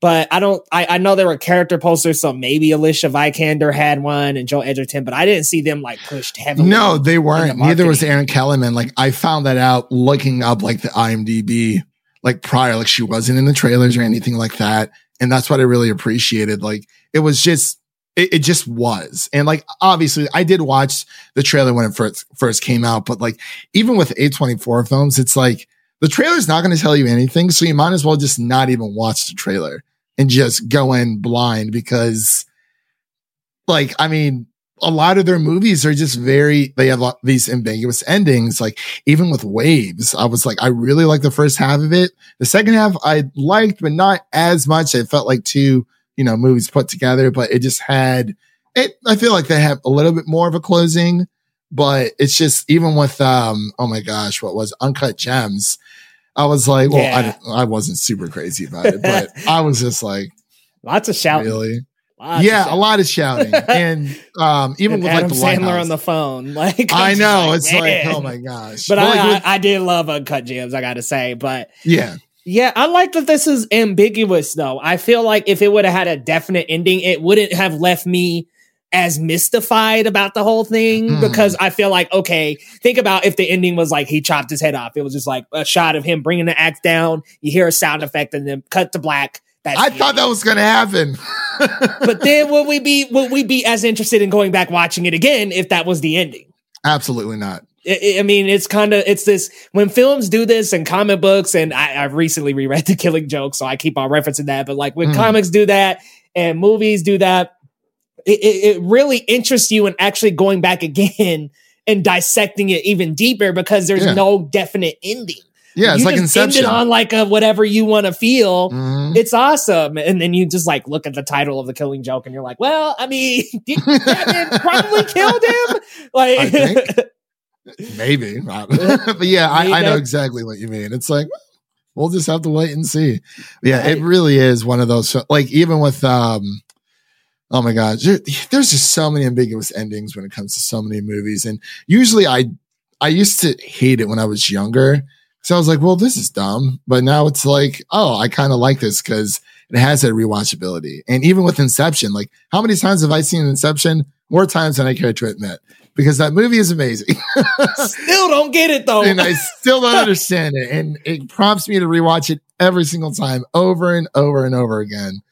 But I don't. I, I know there were character posters, so maybe Alicia Vikander had one and Joe Edgerton, but I didn't see them like pushed heavily. No, they weren't. the Neither was. Erin Kellyman. Like I found that out looking up like the IMDb like prior. Like she wasn't in the trailers or anything like that. And that's what I really appreciated. Like it was just it, it just was. And like obviously I did watch the trailer when it first first came out, but like even with A24 films, it's like the trailer's not going to tell you anything. So you might as well just not even watch the trailer and just go in blind because like, I mean, a lot of their movies are just very, they have these ambiguous endings. Like even with Waves, I was like, I really like the first half of it. The second half I liked, but not as much. It felt like two, you know, movies put together, but it just had it. I feel like they have a little bit more of a closing, but it's just even with, um, oh my gosh, what was Uncut Gems? I was like, well, Yeah. I, I wasn't super crazy about it, but I was just like, lots of shouting. really? Lots yeah, a lot of shouting. And um, even And with Adam like the Sandler Lighthouse. on the phone. Like I I'm know. it's like, oh my gosh. But like, I, with- I, I did love Uncut Gems, I gotta say. But yeah. yeah, I like that this is ambiguous though. I feel like if it would have had a definite ending, it wouldn't have left me as mystified about the whole thing Hmm. because I feel like, okay, think about if the ending was like he chopped his head off. It was just like a shot of him bringing the axe down. You hear a sound effect and then cut to black. That's I thought ending. that was going to happen. but then would we be would we be as interested in going back watching it again if that was the ending? Absolutely not. I, I mean, it's kind of it's this when films do this and comic books, and I, I've recently reread The Killing Joke, so I keep on referencing that. But like when Mm. comics do that and movies do that, it, it, really interests you in actually going back again and dissecting it even deeper because there's Yeah. no definite ending. Yeah, it's you like just end it on like a whatever you want to feel. Mhm. It's awesome, and then you just like look at the title of the Killing Joke, and you're like, "Well, I mean, did probably killed him?" Like, Maybe. but yeah, I, I know exactly what you mean. It's like, we'll just have to wait and see. Yeah, it really is one of those, like, even with, um, oh my God, there- there's just so many ambiguous endings when it comes to so many movies. And usually I, I used to hate it when I was younger. So I was like, well, this is dumb. But now it's like, oh, I kind of like this because it has that rewatchability. And even with Inception, like, how many times have I seen Inception? More times than I care to admit because that movie is amazing. still don't get it though. and I still don't understand it. And it prompts me to rewatch it every single time over and over and over again.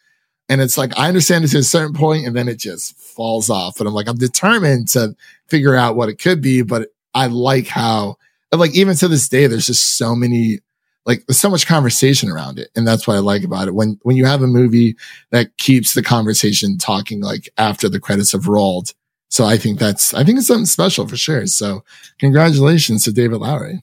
And it's like, I understand it to a certain point and then it just falls off. And I'm like, I'm determined to figure out what it could be, but I like how, like, even to this day, there's just so many, like, there's so much conversation around it. And that's what I like about it. When, when you have a movie that keeps the conversation talking, like, after the credits have rolled. So I think that's, I think it's something special for sure. So congratulations to David Lowery.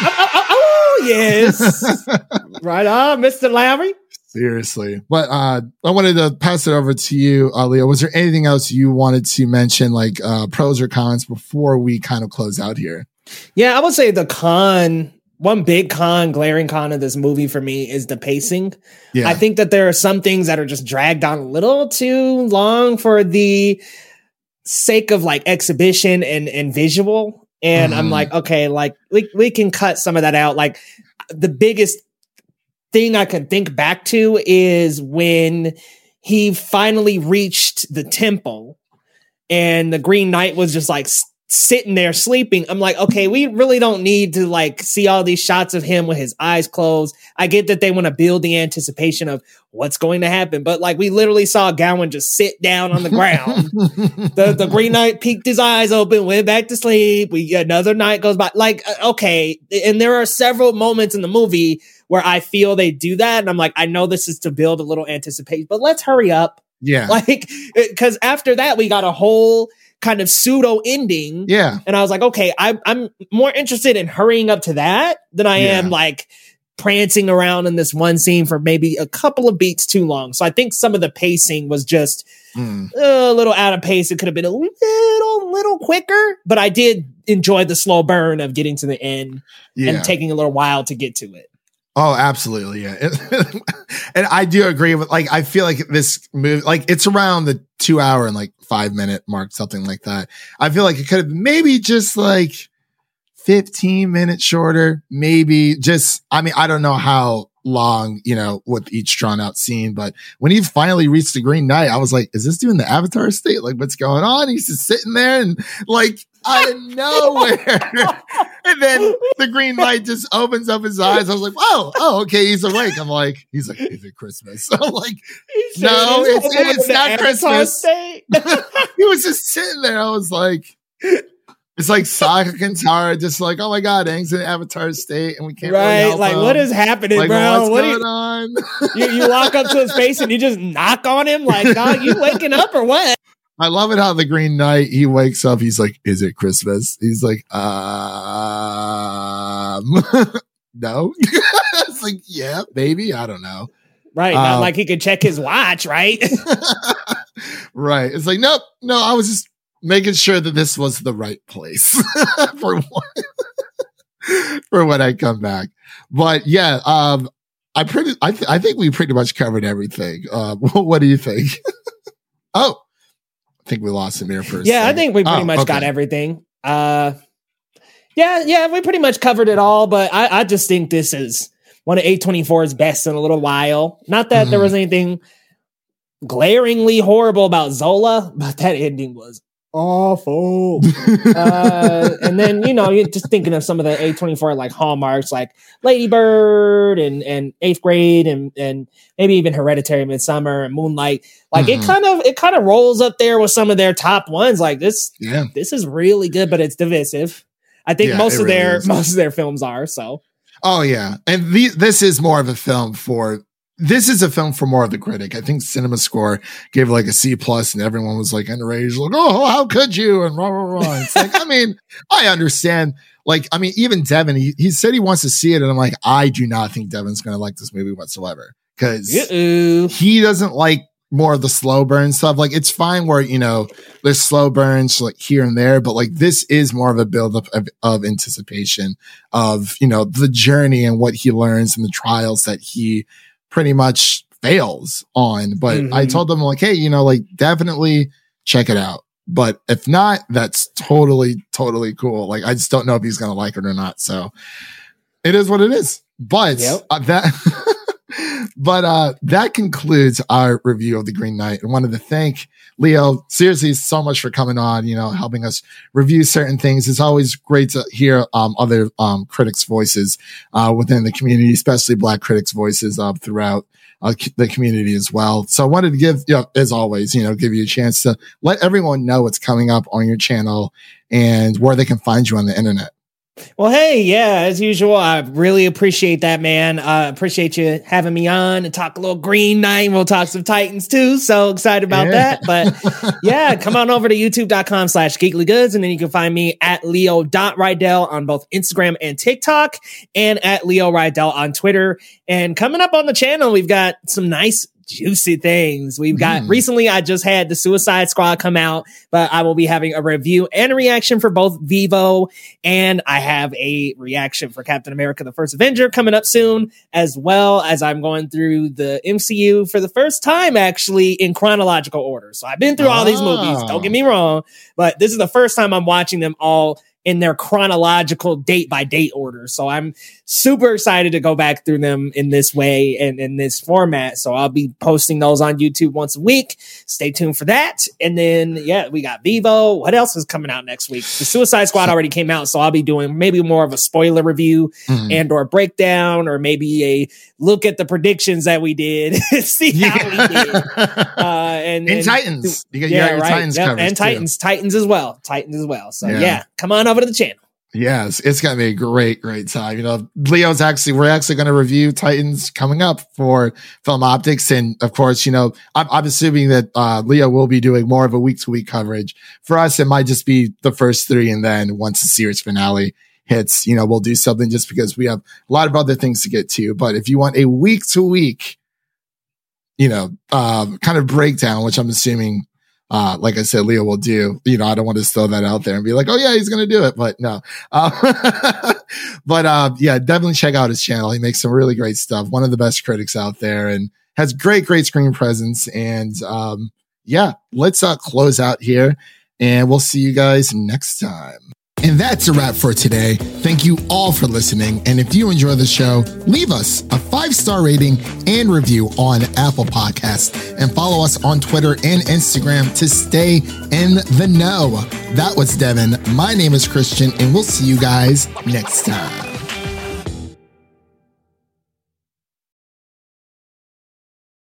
oh, oh, oh, yes, right on, Mister Larry. Seriously. But uh I wanted to pass it over to you, uh, Leo. Was there anything else you wanted to mention, like uh pros or cons before we kind of close out here? Yeah, I would say the con one big con, glaring con of this movie for me is the pacing. Yeah. I think that there are some things that are just dragged on a little too long for the sake of like exhibition and and visual. And I'm Mhm. like, okay, like we we can cut some of that out. Like the biggest thing I can think back to is when he finally reached the temple and the Green Knight was just like sitting there sleeping. I'm like, okay, we really don't need to like see all these shots of him with his eyes closed. I get that they want to build the anticipation of what's going to happen, but like we literally saw Gawain just sit down on the ground. the the Green Knight peeked his eyes open, went back to sleep. We another night goes by. Like, uh, okay, and there are several moments in the movie where I feel they do that, and I'm like, I know this is to build a little anticipation, but let's hurry up. yeah. Like, because after that, we got a whole kind of pseudo ending. yeah. And I was like, okay, I, I'm more interested in hurrying up to that than I am like prancing around in this one scene for maybe a couple of beats too long. So I think some of the pacing was just Mm. a little out of pace. It could have been a little, little quicker, but I did enjoy the slow burn of getting to the end Yeah. and taking a little while to get to it. Oh, absolutely, yeah. and I do agree with like I feel like this movie like it's around the two hour and like five minute mark, something like that. I feel like it could have maybe just like 15 minutes shorter, maybe just I mean, I don't know how long, you know, with each drawn out scene, but when he finally reached the Green Knight, I was like, is this doing the Avatar state? Like, what's going on? He's just sitting there and like out of nowhere. and then the Green Knight just opens up his eyes. I was like, "Whoa, oh, okay, he's awake." I'm like, he's like, "Is it Christmas?" I'm like, No, it's- it's not Christmas. he was just sitting there. I was like, it's like Sokka and Katara, just like, oh my god, Aang's in Avatar state, and we can't really Right? help Like, him. what is happening, like, bro? what's What going you, on? you, you walk up to his face and you just knock on him like, dog, you waking up or what? I love it how the Green Knight he wakes up. He's like, "Is it Christmas?" He's like, "Um, no." it's like, "Yeah, maybe." I don't know. Right. Not Um, like he could check his watch, right? right. It's like, nope, no. I was just making sure that this was the right place for when, for when I come back. But yeah, um, I pretty, I, th- I think we pretty much covered everything. Um, what do you think? oh, I think we lost Amir a yeah, I think we pretty Oh, much got everything. Uh yeah, yeah, we pretty much covered it all, but I, I just think this is one of A24's best in a little while. Not that there Mhm. was anything glaringly horrible about Zola, but that ending was awful. uh, and then you know you're just thinking of some of the A24 like hallmarks like Lady Bird and and Eighth Grade and and maybe even Hereditary Midsommar and Moonlight. Like it Mhm. kind of it kind of rolls up there with some of their top ones. Like this Yeah. this is really good, but it's divisive. I think Yeah, most of really their is. most of their films are so. Oh yeah, and the, this is more of a film for. This is a film for more of the critic. I think Cinema Score gave like a C plus, and everyone was like enraged, like, "Oh, how could you?" And rah rah rah. It's like, I mean, I understand. Like, I mean, even Devin, he, he said he wants to see it, and I'm like, I do not think Devin's going to like this movie whatsoever because he doesn't like more of the slow burn stuff. Like it's fine where, you know, there's slow burns like here and there, but like this is more of a buildup of, of anticipation of, you know, the journey and what he learns and the trials that he pretty much fails on. But I Mhm. told them like, Hey, you know, like definitely check it out. But if not, that's totally, totally cool. Like I just don't know if he's going to like it or not. So it is what it is. But Yep. uh, that, but uh, that concludes our review of the Green Knight. And wanted to thank Leo seriously so much for coming on. You know, helping us review certain things. It's always great to hear um, other um, critics' voices uh, within the community, especially Black critics' voices uh, throughout uh, the community as well. So I wanted to give, you know, as always, you know, give you a chance to let everyone know what's coming up on your channel and where they can find you on the internet. Well, hey, yeah, as usual, I really appreciate that, man. I appreciate you having me on and talk a little Green Knight. We'll talk some Titans too. So excited about Yeah. that. But yeah, come on over to youtube.com slash geekly goods. And then you can find me at leo.rydell on both Instagram and TikTok and at Leo Rydell on Twitter. And coming up on the channel, we've got some nice juicy things. We've got Mm. recently, I just had the Suicide Squad come out, but I will be having a review and a reaction for both Vivo, and I have a reaction for Captain America the First Avenger coming up soon, as well as I'm going through the MCU for the first time actually in chronological order. So I've been through all these movies, Oh. don't get me wrong, but this is the first time I'm watching them all in their chronological date by date order. So I'm super excited to go back through them in this way and in this format. So I'll be posting those on YouTube once a week. Stay tuned for that. And then, yeah, we got Vivo. What else is coming out next week? The Suicide Squad already came out. So I'll be doing maybe more of a spoiler review Mhm. and or breakdown or maybe a look at the predictions that we did. See how we did. Uh, and, and and- Titans. You got, you got your Titans Yep, and too. Titans, Titans as well, Titans as well. So Yeah. yeah. come on over to the channel. Yes, it's gonna be a great, great time. You know, Leo's actually we're actually gonna review Titans coming up for Film Optics, and of course, you know, I'm, I'm assuming that uh, Leo will be doing more of a week to week coverage. For us, it might just be the first three, and then once the series finale hits, you know, we'll do something just because we have a lot of other things to get to. But if you want a week to week, you know, uh, kind of breakdown, which I'm assuming uh, like I said, Leo will do. You know, I don't want to throw that out there and be like, oh yeah, he's to do it, but no. Uh, but, uh, yeah, definitely check out his channel. He makes some really great stuff. One of the best critics out there and has great, great screen presence. And, um, yeah, let's, uh, close out here and we'll see you guys next time. And that's a wrap for today. Thank you all for listening. And if you enjoy the show, leave us a five star rating and review on Apple Podcasts and follow us on Twitter and Instagram to stay in the know. That was Devin. My name is Christian, and we'll see you guys next time.